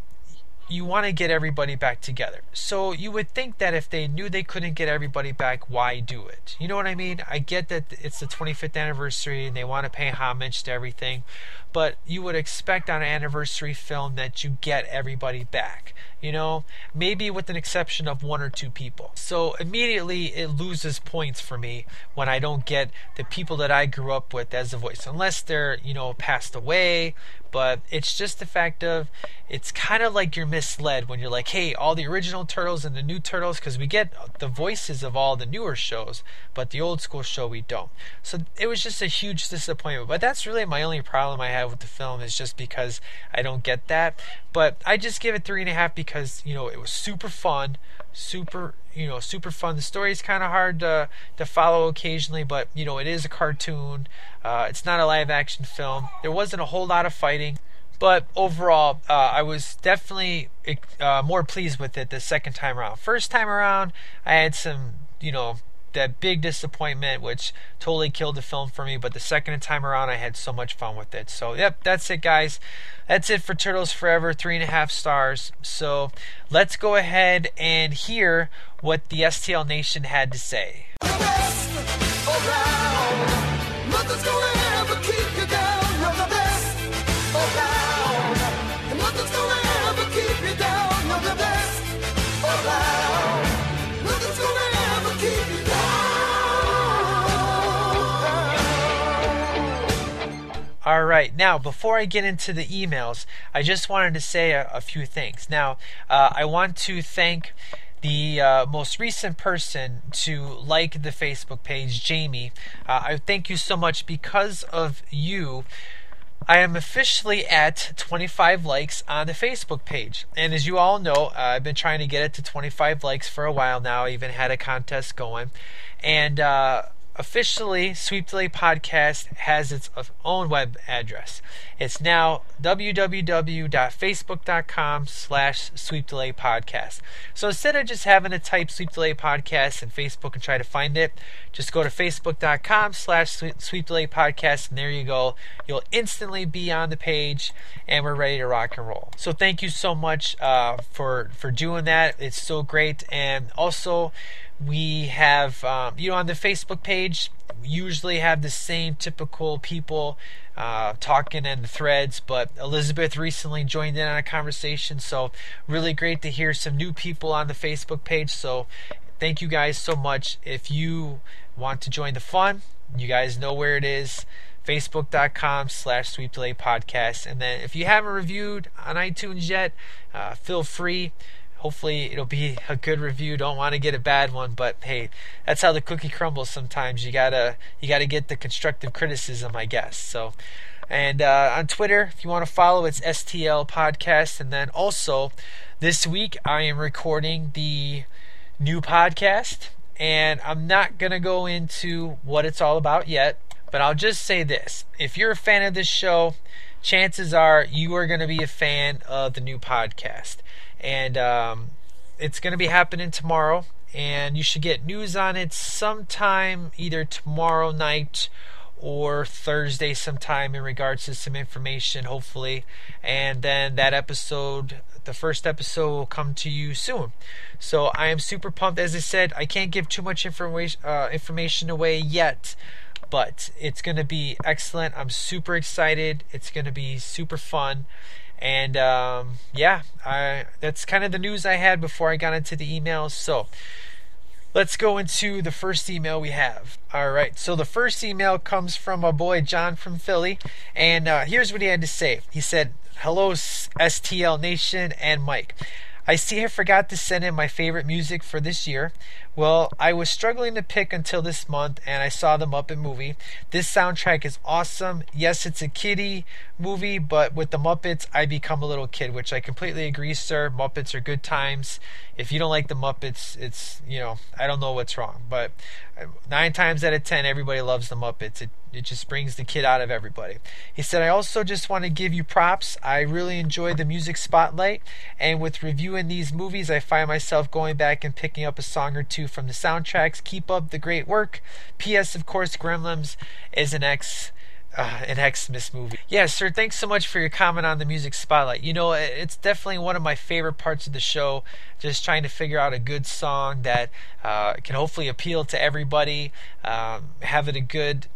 you want to get everybody back together. So you would think that if they knew they couldn't get everybody back, why do it? You know what I mean? I get that it's the 25th anniversary and they want to pay homage to everything, but you would expect on an anniversary film that you get everybody back. You know, maybe with an exception of one or two people. So immediately it loses points for me when I don't get the people that I grew up with as a voice, unless they're, you know, passed away but it's just the fact of it's kind of like you're misled when you're like hey all the original turtles and the new turtles because we get the voices of all the newer shows but the old school show we don't. So it was just a huge disappointment but that's really my only problem i have with the film is just because i don't get that. But i just give it three and a half because you know it was super fun super you know super fun. The story is kind of hard to to follow occasionally but you know it is a cartoon. Uh, it's not a live action film. There wasn't a whole lot of fighting but overall uh, i was definitely uh, more pleased with it the second time around. First time around i had some you know that big disappointment, which totally killed the film for me. But the second time around, I had so much fun with it. So, yep, that's it, guys. That's it for Turtles Forever, three and a half stars. So, let's go ahead and hear what the STL Nation had to say. All right. Now, before I get into the emails, I just wanted to say a, a few things. Now, uh, I want to thank the uh, most recent person to like the Facebook page, Jamie. Uh, I thank you so much because of you. I am officially at 25 likes on the Facebook page. And as you all know, uh, I've been trying to get it to 25 likes for a while now. I even had a contest going. And uh, officially Sweep the Leg Podcast has its own web address. It's now www.facebook.com slash Sweep the Leg Podcast. So instead of just having to type Sweep the Leg Podcast in Facebook and try to find it, just go to facebook.com slash Sweep the Leg Podcast and there you go. You'll instantly be on the page and we're ready to rock and roll. So thank you so much uh, for, for doing that. It's so great. And also, we have um, you know on the facebook page we usually have the same typical people uh, talking in the threads but elizabeth recently joined in on a conversation so really great to hear some new people on the facebook page so thank you guys so much. If you want to join the fun you guys know where it is facebook.com slash delay podcast and then if you haven't reviewed on itunes yet uh, feel free hopefully it'll be a good review. Don't want to get a bad one but hey that's how the cookie crumbles sometimes. You gotta you gotta get the constructive criticism i guess. So and uh, on twitter if you want to follow it's stl podcast. And then also this week i am recording the new podcast. And i'm not gonna go into what it's all about yet but i'll just say this. If you're a fan of this show chances are you are going to be a fan of the new podcast and um, it's going to be happening tomorrow. And you should get news on it sometime either tomorrow night or Thursday sometime in regards to some information, hopefully. And then that episode, the first episode, will come to you soon. So I am super pumped. As I said, I can't give too much information uh, information away yet, but it's going to be excellent. I'm super excited. It's going to be super fun. And um, yeah, I, that's kind of the news I had before I got into the emails. So let's go into the first email we have. All right, so the first email comes from a boy John from Philly, and uh, here's what he had to say. He said, "Hello, STL Nation and Mike." I see I forgot to send in my favorite music for this year. Well, I was struggling to pick until this month and I saw the Muppet movie. This soundtrack is awesome. Yes, it's a kiddie movie, but with the Muppets, I become a little kid, which I completely agree, sir. Muppets are good times. If you don't like the Muppets, it's, you know, I don't know what's wrong. But uh, nine times out of ten, everybody loves the Muppets. It, it just brings the kid out of everybody. He said, I also just want to give you props. I really enjoy the music spotlight, and with reviewing these movies, I find myself going back and picking up a song or two from the soundtracks. Keep up the great work. P.S. Of course, Gremlins is an ex uh, an Xmas movie. Yeah, sir, thanks so much for your comment on the music spotlight. You know, it's definitely one of my favorite parts of the show, just trying to figure out a good song that uh, can hopefully appeal to everybody, um, have it a good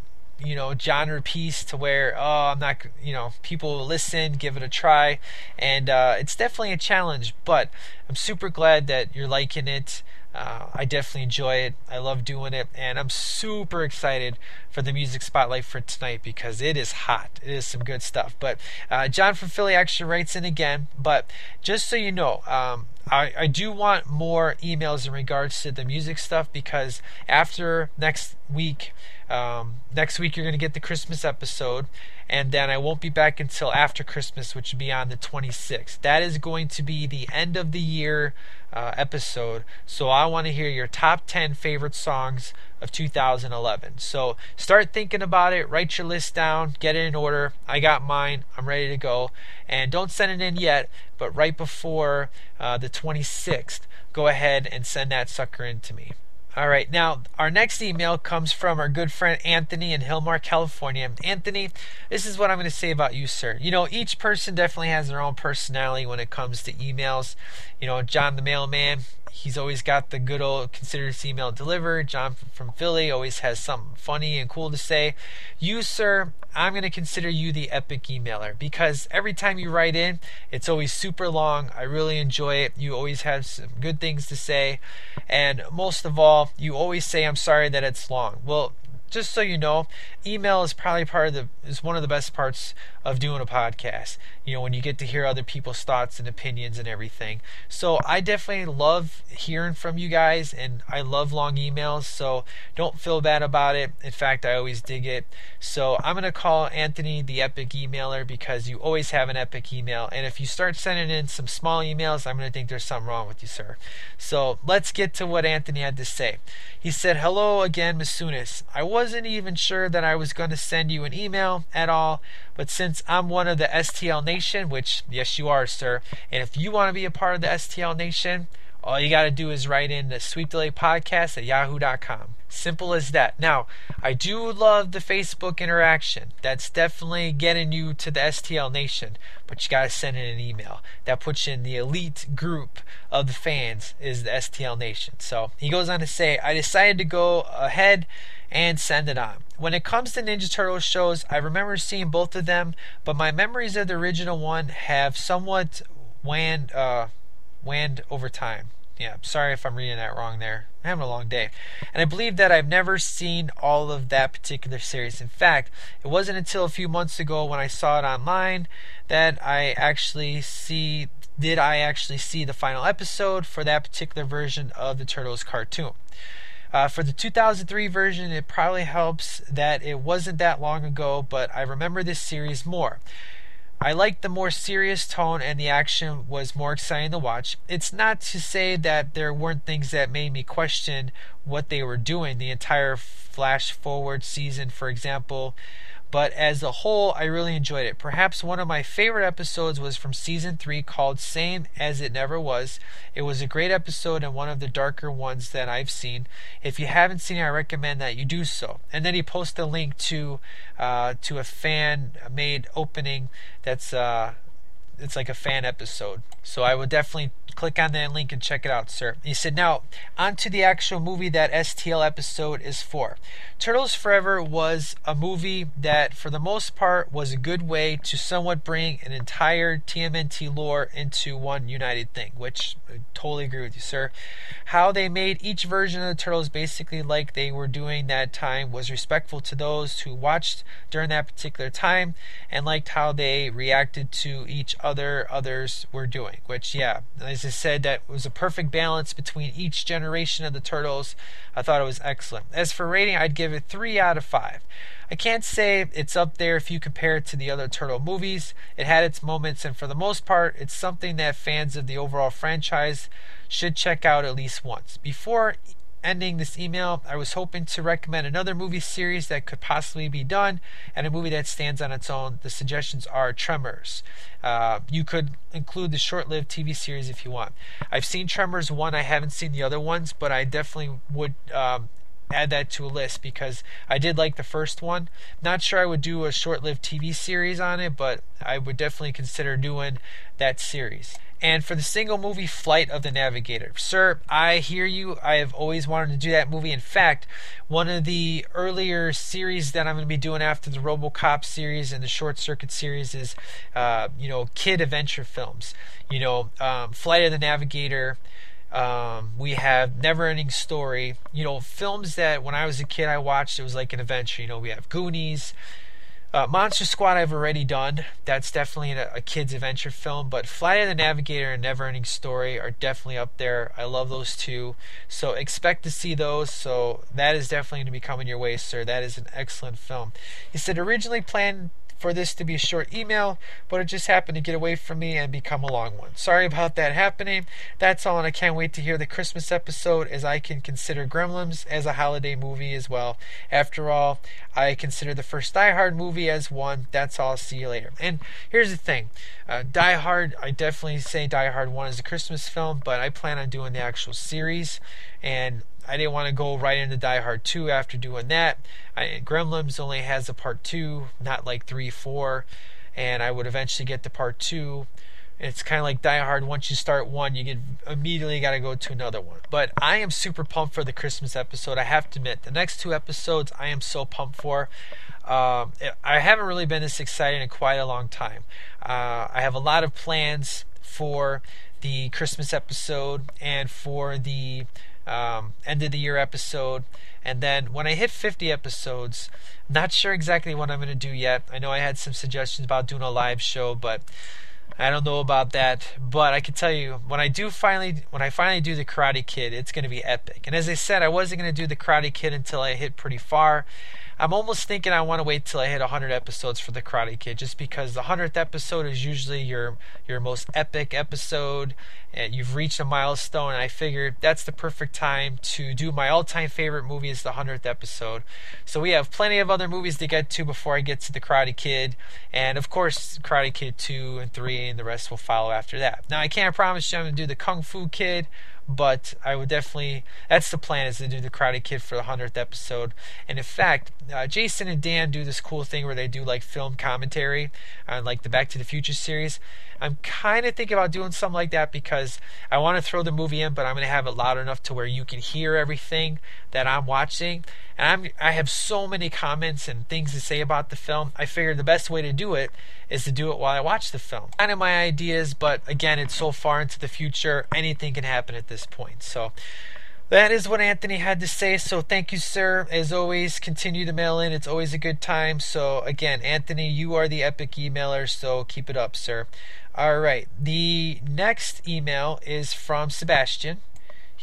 you know genre piece to where oh i'm not you know people will listen give it a try and uh, it's definitely a challenge but i'm super glad that you're liking it uh, I definitely enjoy it. I love doing it, and I'm super excited for the music spotlight for tonight because it is hot. It is some good stuff. But uh, John from Philly actually writes in again. But just so you know, um, I, I do want more emails in regards to the music stuff because after next week, um, next week you're going to get the Christmas episode, and then I won't be back until after Christmas, which will be on the 26th. That is going to be the end of the year uh, episode. So I want to hear your top 10 favorite songs of 2011. So start thinking about it, write your list down, get it in order. I got mine, I'm ready to go. And don't send it in yet, but right before uh, the 26th, go ahead and send that sucker in to me. All right, now our next email comes from our good friend Anthony in Hilmar, California. Anthony, this is what I'm going to say about you, sir. You know, each person definitely has their own personality when it comes to emails. You know, John the mailman, he's always got the good old considered email delivered. John from Philly always has something funny and cool to say. You, sir, I'm going to consider you the epic emailer because every time you write in, it's always super long. I really enjoy it. You always have some good things to say. And most of all, you always say, I'm sorry that it's long. Well, just so you know, email is probably part of the is one of the best parts of doing a podcast. You know, when you get to hear other people's thoughts and opinions and everything. So I definitely love hearing from you guys and I love long emails, so don't feel bad about it. In fact, I always dig it. So I'm gonna call Anthony the epic emailer because you always have an epic email. And if you start sending in some small emails, I'm gonna think there's something wrong with you, sir. So let's get to what Anthony had to say. He said, Hello again, Masunis. I wasn't even sure that I was going to send you an email at all, but since I'm one of the STL Nation, which, yes, you are, sir, and if you want to be a part of the STL Nation, all you got to do is write in the Sweep the Leg Podcast at yahoo.com. Simple as that. Now, I do love the Facebook interaction. That's definitely getting you to the STL Nation, but you got to send in an email. That puts you in the elite group of the fans is the STL Nation. So he goes on to say, I decided to go ahead and send it on. When it comes to Ninja Turtles shows, I remember seeing both of them, but my memories of the original one have somewhat waned, uh, wanned over time. Yeah, sorry if I'm reading that wrong there. I'm having a long day. And I believe that I've never seen all of that particular series. In fact, it wasn't until a few months ago when I saw it online that I actually see did I actually see the final episode for that particular version of the Turtles cartoon. Uh, for the 2003 version, it probably helps that it wasn't that long ago, but I remember this series more. I liked the more serious tone and the action was more exciting to watch. It's not to say that there weren't things that made me question what they were doing. The entire flash forward season, for example, but as a whole, I really enjoyed it. Perhaps one of my favorite episodes was from season 3 called Same as It Never Was. It was a great episode and one of the darker ones that I've seen. If you haven't seen it, I recommend that you do so. And then he posted a link to uh, to a fan made opening that's uh, it's like a fan episode. So I would definitely click on that link and check it out, sir. He said, now on to the actual movie that STL episode is for. Turtles Forever was a movie that, for the most part, was a good way to somewhat bring an entire TMNT lore into one united thing, which I totally agree with you, sir. How they made each version of the Turtles basically like they were doing that time was respectful to those who watched during that particular time and liked how they reacted to each other others were doing, which, yeah, as I said, that was a perfect balance between each generation of the Turtles. I thought it was excellent. As for rating, I'd give it 3 out of 5. I can't say it's up there if you compare it to the other Turtle movies. It had its moments, and for the most part, it's something that fans of the overall franchise should check out at least once. Before ending this email, I was hoping to recommend another movie series that could possibly be done and a movie that stands on its own. The suggestions are Tremors. Uh, you could include the short lived TV series if you want. I've seen Tremors 1, I haven't seen the other ones, but I definitely would. Um, add that to a list because I did like the first one. Not sure I would do a short lived TV series on it, but I would definitely consider doing that series. And for the single movie Flight of the Navigator. Sir, I hear you. I have always wanted to do that movie. In fact, one of the earlier series that I'm going to be doing after the Robocop series and the Short Circuit series is, uh, you know, kid adventure films. You know, um, Flight of the Navigator. Um, we have Never Ending Story. You know, films that when I was a kid I watched, it was like an adventure. You know, we have Goonies. Uh, Monster Squad, I've already done. That's definitely a, a kid's adventure film. But Flight of the Navigator and Neverending Story are definitely up there. I love those two. So expect to see those. So that is definitely going to be coming your way, sir. That is an excellent film. He said originally planned for this to be a short email, but it just happened to get away from me and become a long one. Sorry about that happening. That's all, and I can't wait to hear the Christmas episode as I can consider Gremlins as a holiday movie as well. After all, I consider the first Die Hard movie as one. That's all. See you later. And here's the thing uh, Die Hard, I definitely say Die Hard 1 is a Christmas film, but I plan on doing the actual series. And I didn't want to go right into Die Hard 2 after doing that. I, Gremlins only has a part 2, not like 3, 4, and I would eventually get to part 2. It's kind of like Die Hard. Once you start one, you get immediately got to go to another one. But I am super pumped for the Christmas episode. I have to admit, the next two episodes I am so pumped for. Um, I haven't really been this excited in quite a long time. Uh, I have a lot of plans for the Christmas episode and for the um, end of the year episode. And then when I hit 50 episodes, not sure exactly what I'm going to do yet. I know I had some suggestions about doing a live show, but I don't know about that. But I can tell you when I do finally when I finally do the Karate Kid, it's going to be epic. And as I said, I wasn't going to do the Karate Kid until I hit pretty far. I'm almost thinking I want to wait till I hit 100 episodes for the Karate Kid, just because the 100th episode is usually your your most epic episode, and you've reached a milestone. I figured that's the perfect time to do my all-time favorite movie is the 100th episode. So we have plenty of other movies to get to before I get to the Karate Kid, and of course Karate Kid 2 and 3, and the rest will follow after that. Now I can't promise you I'm going to do the Kung Fu Kid but I would definitely that's the plan is to do the Karate Kid for the hundredth episode. And in fact, uh, Jason and Dan do this cool thing where they do like film commentary on like the Back to the Future series. I'm kind of thinking about doing something like that because I want to throw the movie in, but I'm going to have it loud enough to where you can hear everything that I'm watching. And I'm I have so many comments and things to say about the film. I figured the best way to do it is to do it while I watch the film. Kind of my ideas, but again, it's so far into the future, anything can happen at this point. So that is what Anthony had to say. So thank you, sir. As always, continue to mail in. It's always a good time. So again, Anthony, you are the epic emailer. So keep it up, sir. All right. The next email is from Sebastian.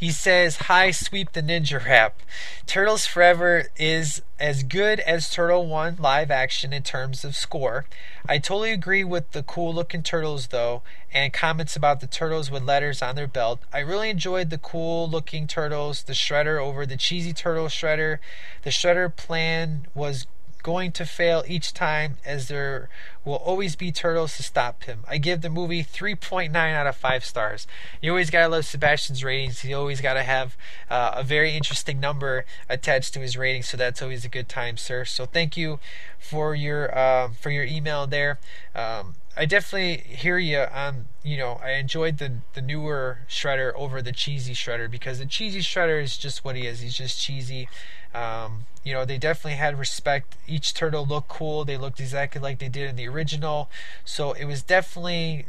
He says, Hi, Sweep the Ninja Rap. Turtles Forever is as good as Turtle 1 live action in terms of score. I totally agree with the cool looking turtles, though, and comments about the turtles with letters on their belt. I really enjoyed the cool looking turtles, the shredder over the cheesy turtle shredder. The shredder plan was going to fail each time as there will always be turtles to stop him. I give the movie 3.9 out of 5 stars. You always got to love Sebastian's ratings. He always got to have uh, a very interesting number attached to his rating, so that's always a good time, sir. So thank you for your uh, for your email there. Um, I definitely hear you on. You know, I enjoyed the the newer Shredder over the cheesy Shredder because the cheesy Shredder is just what he is. He's just cheesy. Um, you know, they definitely had respect. Each turtle looked cool. They looked exactly like they did in the original. So it was definitely,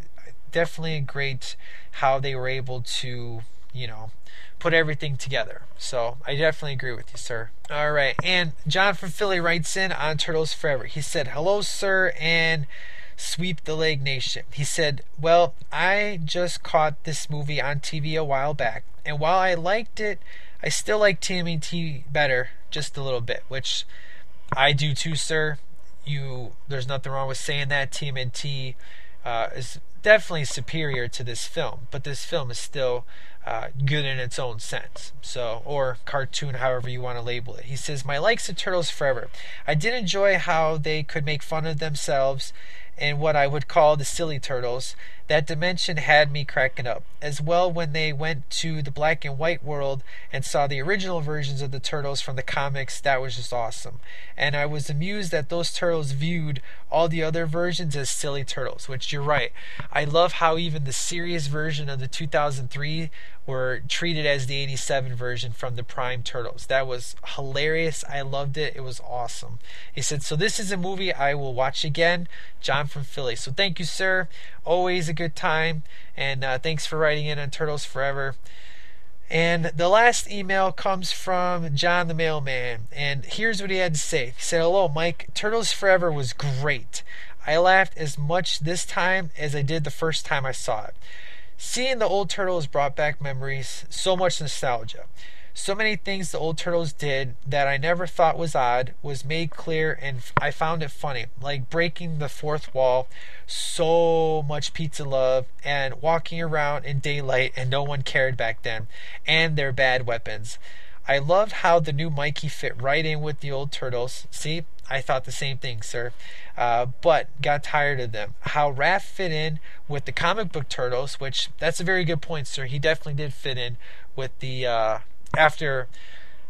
definitely great how they were able to, you know, put everything together. So I definitely agree with you, sir. All right. And John from Philly writes in on Turtles Forever. He said, Hello, sir, and sweep the leg nation. He said, Well, I just caught this movie on TV a while back, and while I liked it, I still like TMNT better, just a little bit, which I do too, sir. You, there's nothing wrong with saying that. TMNT uh, is definitely superior to this film, but this film is still uh, good in its own sense. So, or cartoon, however you want to label it. He says, "My likes of Turtles Forever. I did enjoy how they could make fun of themselves." And what I would call the silly turtles, that dimension had me cracking up. As well, when they went to the black and white world and saw the original versions of the turtles from the comics, that was just awesome. And I was amused that those turtles viewed all the other versions as silly turtles, which you're right. I love how even the serious version of the 2003 were treated as the 87 version from the Prime Turtles. That was hilarious. I loved it. It was awesome. He said, So this is a movie I will watch again. John from Philly. So thank you, sir. Always a good time. And uh, thanks for writing in on Turtles Forever. And the last email comes from John the Mailman. And here's what he had to say He said, Hello, Mike. Turtles Forever was great. I laughed as much this time as I did the first time I saw it. Seeing the old turtles brought back memories, so much nostalgia. So many things the old turtles did that I never thought was odd was made clear and I found it funny, like breaking the fourth wall, so much pizza love, and walking around in daylight and no one cared back then, and their bad weapons. I loved how the new Mikey fit right in with the old turtles. See, I thought the same thing, sir. Uh, but got tired of them. How Raph fit in with the comic book turtles, which that's a very good point, sir. He definitely did fit in with the uh, after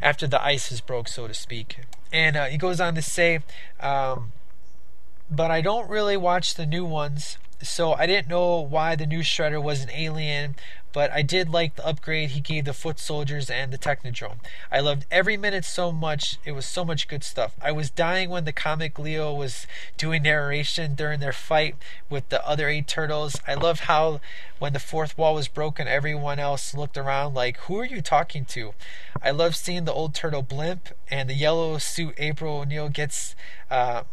after the ice is broke, so to speak. And uh, he goes on to say, um, but I don't really watch the new ones, so I didn't know why the new Shredder was an alien. But I did like the upgrade he gave the foot soldiers and the Technodrome. I loved every minute so much. It was so much good stuff. I was dying when the comic Leo was doing narration during their fight with the other eight turtles. I loved how when the fourth wall was broken, everyone else looked around like, "Who are you talking to?" I love seeing the old turtle blimp and the yellow suit April O'Neil gets. Uh,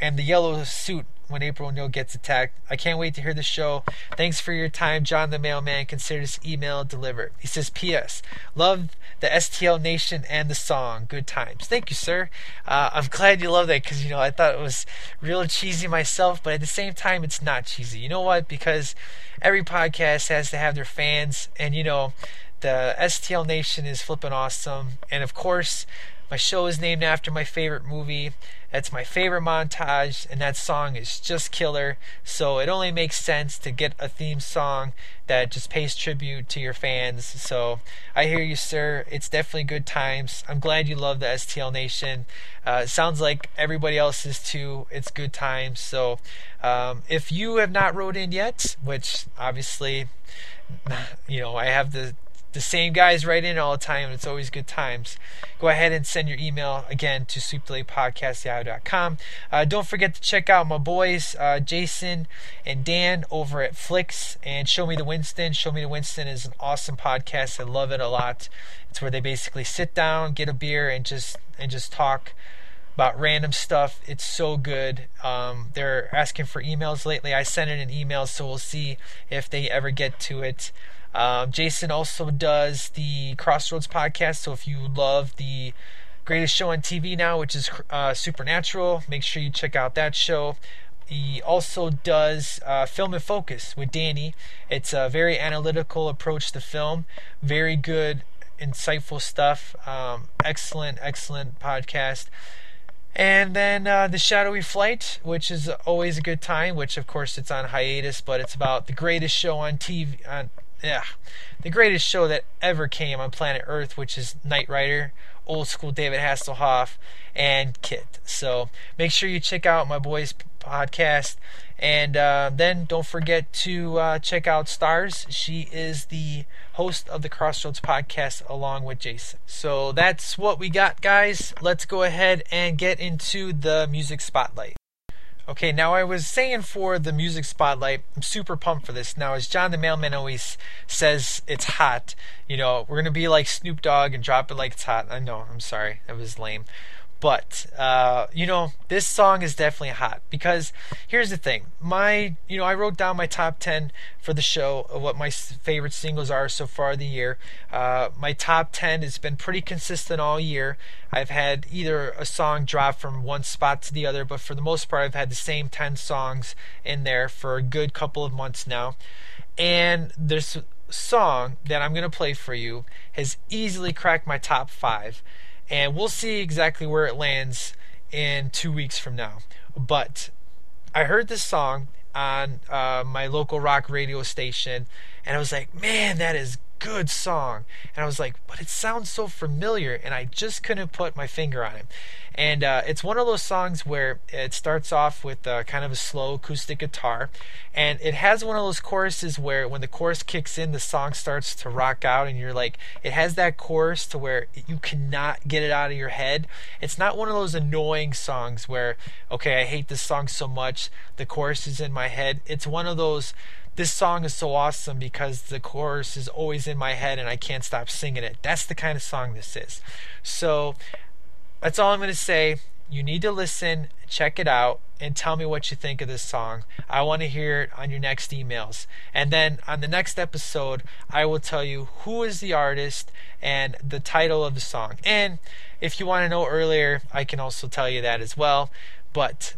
and the yellow suit when April O'Neil gets attacked. I can't wait to hear the show. Thanks for your time, John the Mailman. Consider this email delivered. He says, P.S. Love the STL Nation and the song. Good times. Thank you, sir. Uh, I'm glad you love that because, you know, I thought it was real cheesy myself, but at the same time, it's not cheesy. You know what? Because every podcast has to have their fans, and, you know, the STL Nation is flipping awesome. And, of course, my show is named after my favorite movie. That's my favorite montage, and that song is just killer. So it only makes sense to get a theme song that just pays tribute to your fans. So I hear you, sir. It's definitely good times. I'm glad you love the STL Nation. Uh, sounds like everybody else is too. It's good times. So um, if you have not wrote in yet, which obviously, you know, I have the the same guys write in all the time, it's always good times. Go ahead and send your email again to sweepthelegpodcast.com. Uh, don't forget to check out my boys, uh, Jason and Dan, over at Flicks and Show Me the Winston. Show Me the Winston is an awesome podcast. I love it a lot. It's where they basically sit down, get a beer, and just and just talk about random stuff. It's so good. Um, they're asking for emails lately. I sent in an email, so we'll see if they ever get to it. Um, Jason also does the Crossroads podcast. So if you love the greatest show on TV now, which is uh, Supernatural, make sure you check out that show. He also does uh, Film and Focus with Danny. It's a very analytical approach to film. Very good, insightful stuff. Um, excellent, excellent podcast. And then uh, the Shadowy Flight, which is always a good time. Which, of course, it's on hiatus, but it's about the greatest show on TV on yeah, the greatest show that ever came on planet Earth, which is Knight Rider, old school David Hasselhoff, and KITT. So make sure you check out my boys' podcast. And uh, then don't forget to uh, check out Stars. She is the host of the Crossroads podcast along with Jason. So that's what we got, guys. Let's go ahead and get into the music spotlight. Okay, now I was saying for the music spotlight, I'm super pumped for this. Now, as John the Mailman always says, it's hot. You know, we're gonna be like Snoop Dogg and drop it like it's hot. I know, I'm sorry, that was lame. But uh, you know, this song is definitely hot because here's the thing. My, you know, I wrote down my top ten for the show of what my favorite singles are so far the year. Uh, my top ten has been pretty consistent all year. I've had either a song drop from one spot to the other, but for the most part, I've had the same ten songs in there for a good couple of months now. And this song that I'm going to play for you has easily cracked my top five and we'll see exactly where it lands in two weeks from now. But I heard this song on uh, my local rock radio station, and I was like, man, that is good song. And I was like, but it sounds so familiar, and I just couldn't put my finger on it. And uh, it's one of those songs where it starts off with uh, kind of a slow acoustic guitar, and it has one of those choruses where when the chorus kicks in, the song starts to rock out, and you're like, it has that chorus to where you cannot get it out of your head. It's not one of those annoying songs where, okay, I hate this song so much, the chorus is in my head. It's one of those this song is so awesome because the chorus is always in my head and I can't stop singing it. That's the kind of song this is. So that's all I'm going to say. You need to listen, check it out, and tell me what you think of this song. I want to hear it on your next emails. And then on the next episode, I will tell you who is the artist and the title of the song. And if you want to know earlier, I can also tell you that as well. But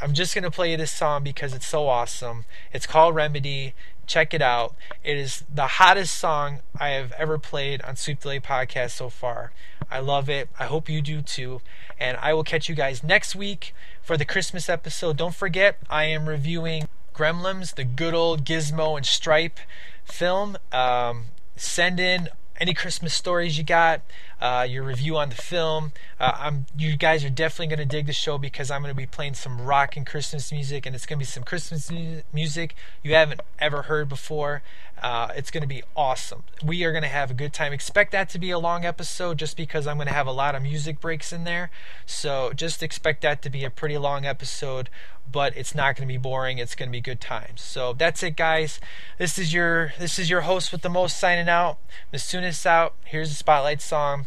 I'm just going to play you this song because it's so awesome. It's called Remedy. Check it out. It is the hottest song I have ever played on Sweep the Leg Podcast so far. I love it. I hope you do too. And I will catch you guys next week for the Christmas episode. Don't forget, I am reviewing Gremlins, the good old Gizmo and Stripe film. Um, send in any Christmas stories you got, uh, your review on the film. Uh, you guys are definitely going to dig the show because I'm going to be playing some rock and Christmas music, and it's going to be some Christmas mu- music you haven't ever heard before. Uh, it's going to be awesome. We are going to have a good time. Expect that to be a long episode just because I'm going to have a lot of music breaks in there. So just expect that to be a pretty long episode, but it's not going to be boring. It's going to be good times. So that's it, guys. This is your this is your host with the most signing out. Masunis out. Here's the spotlight song.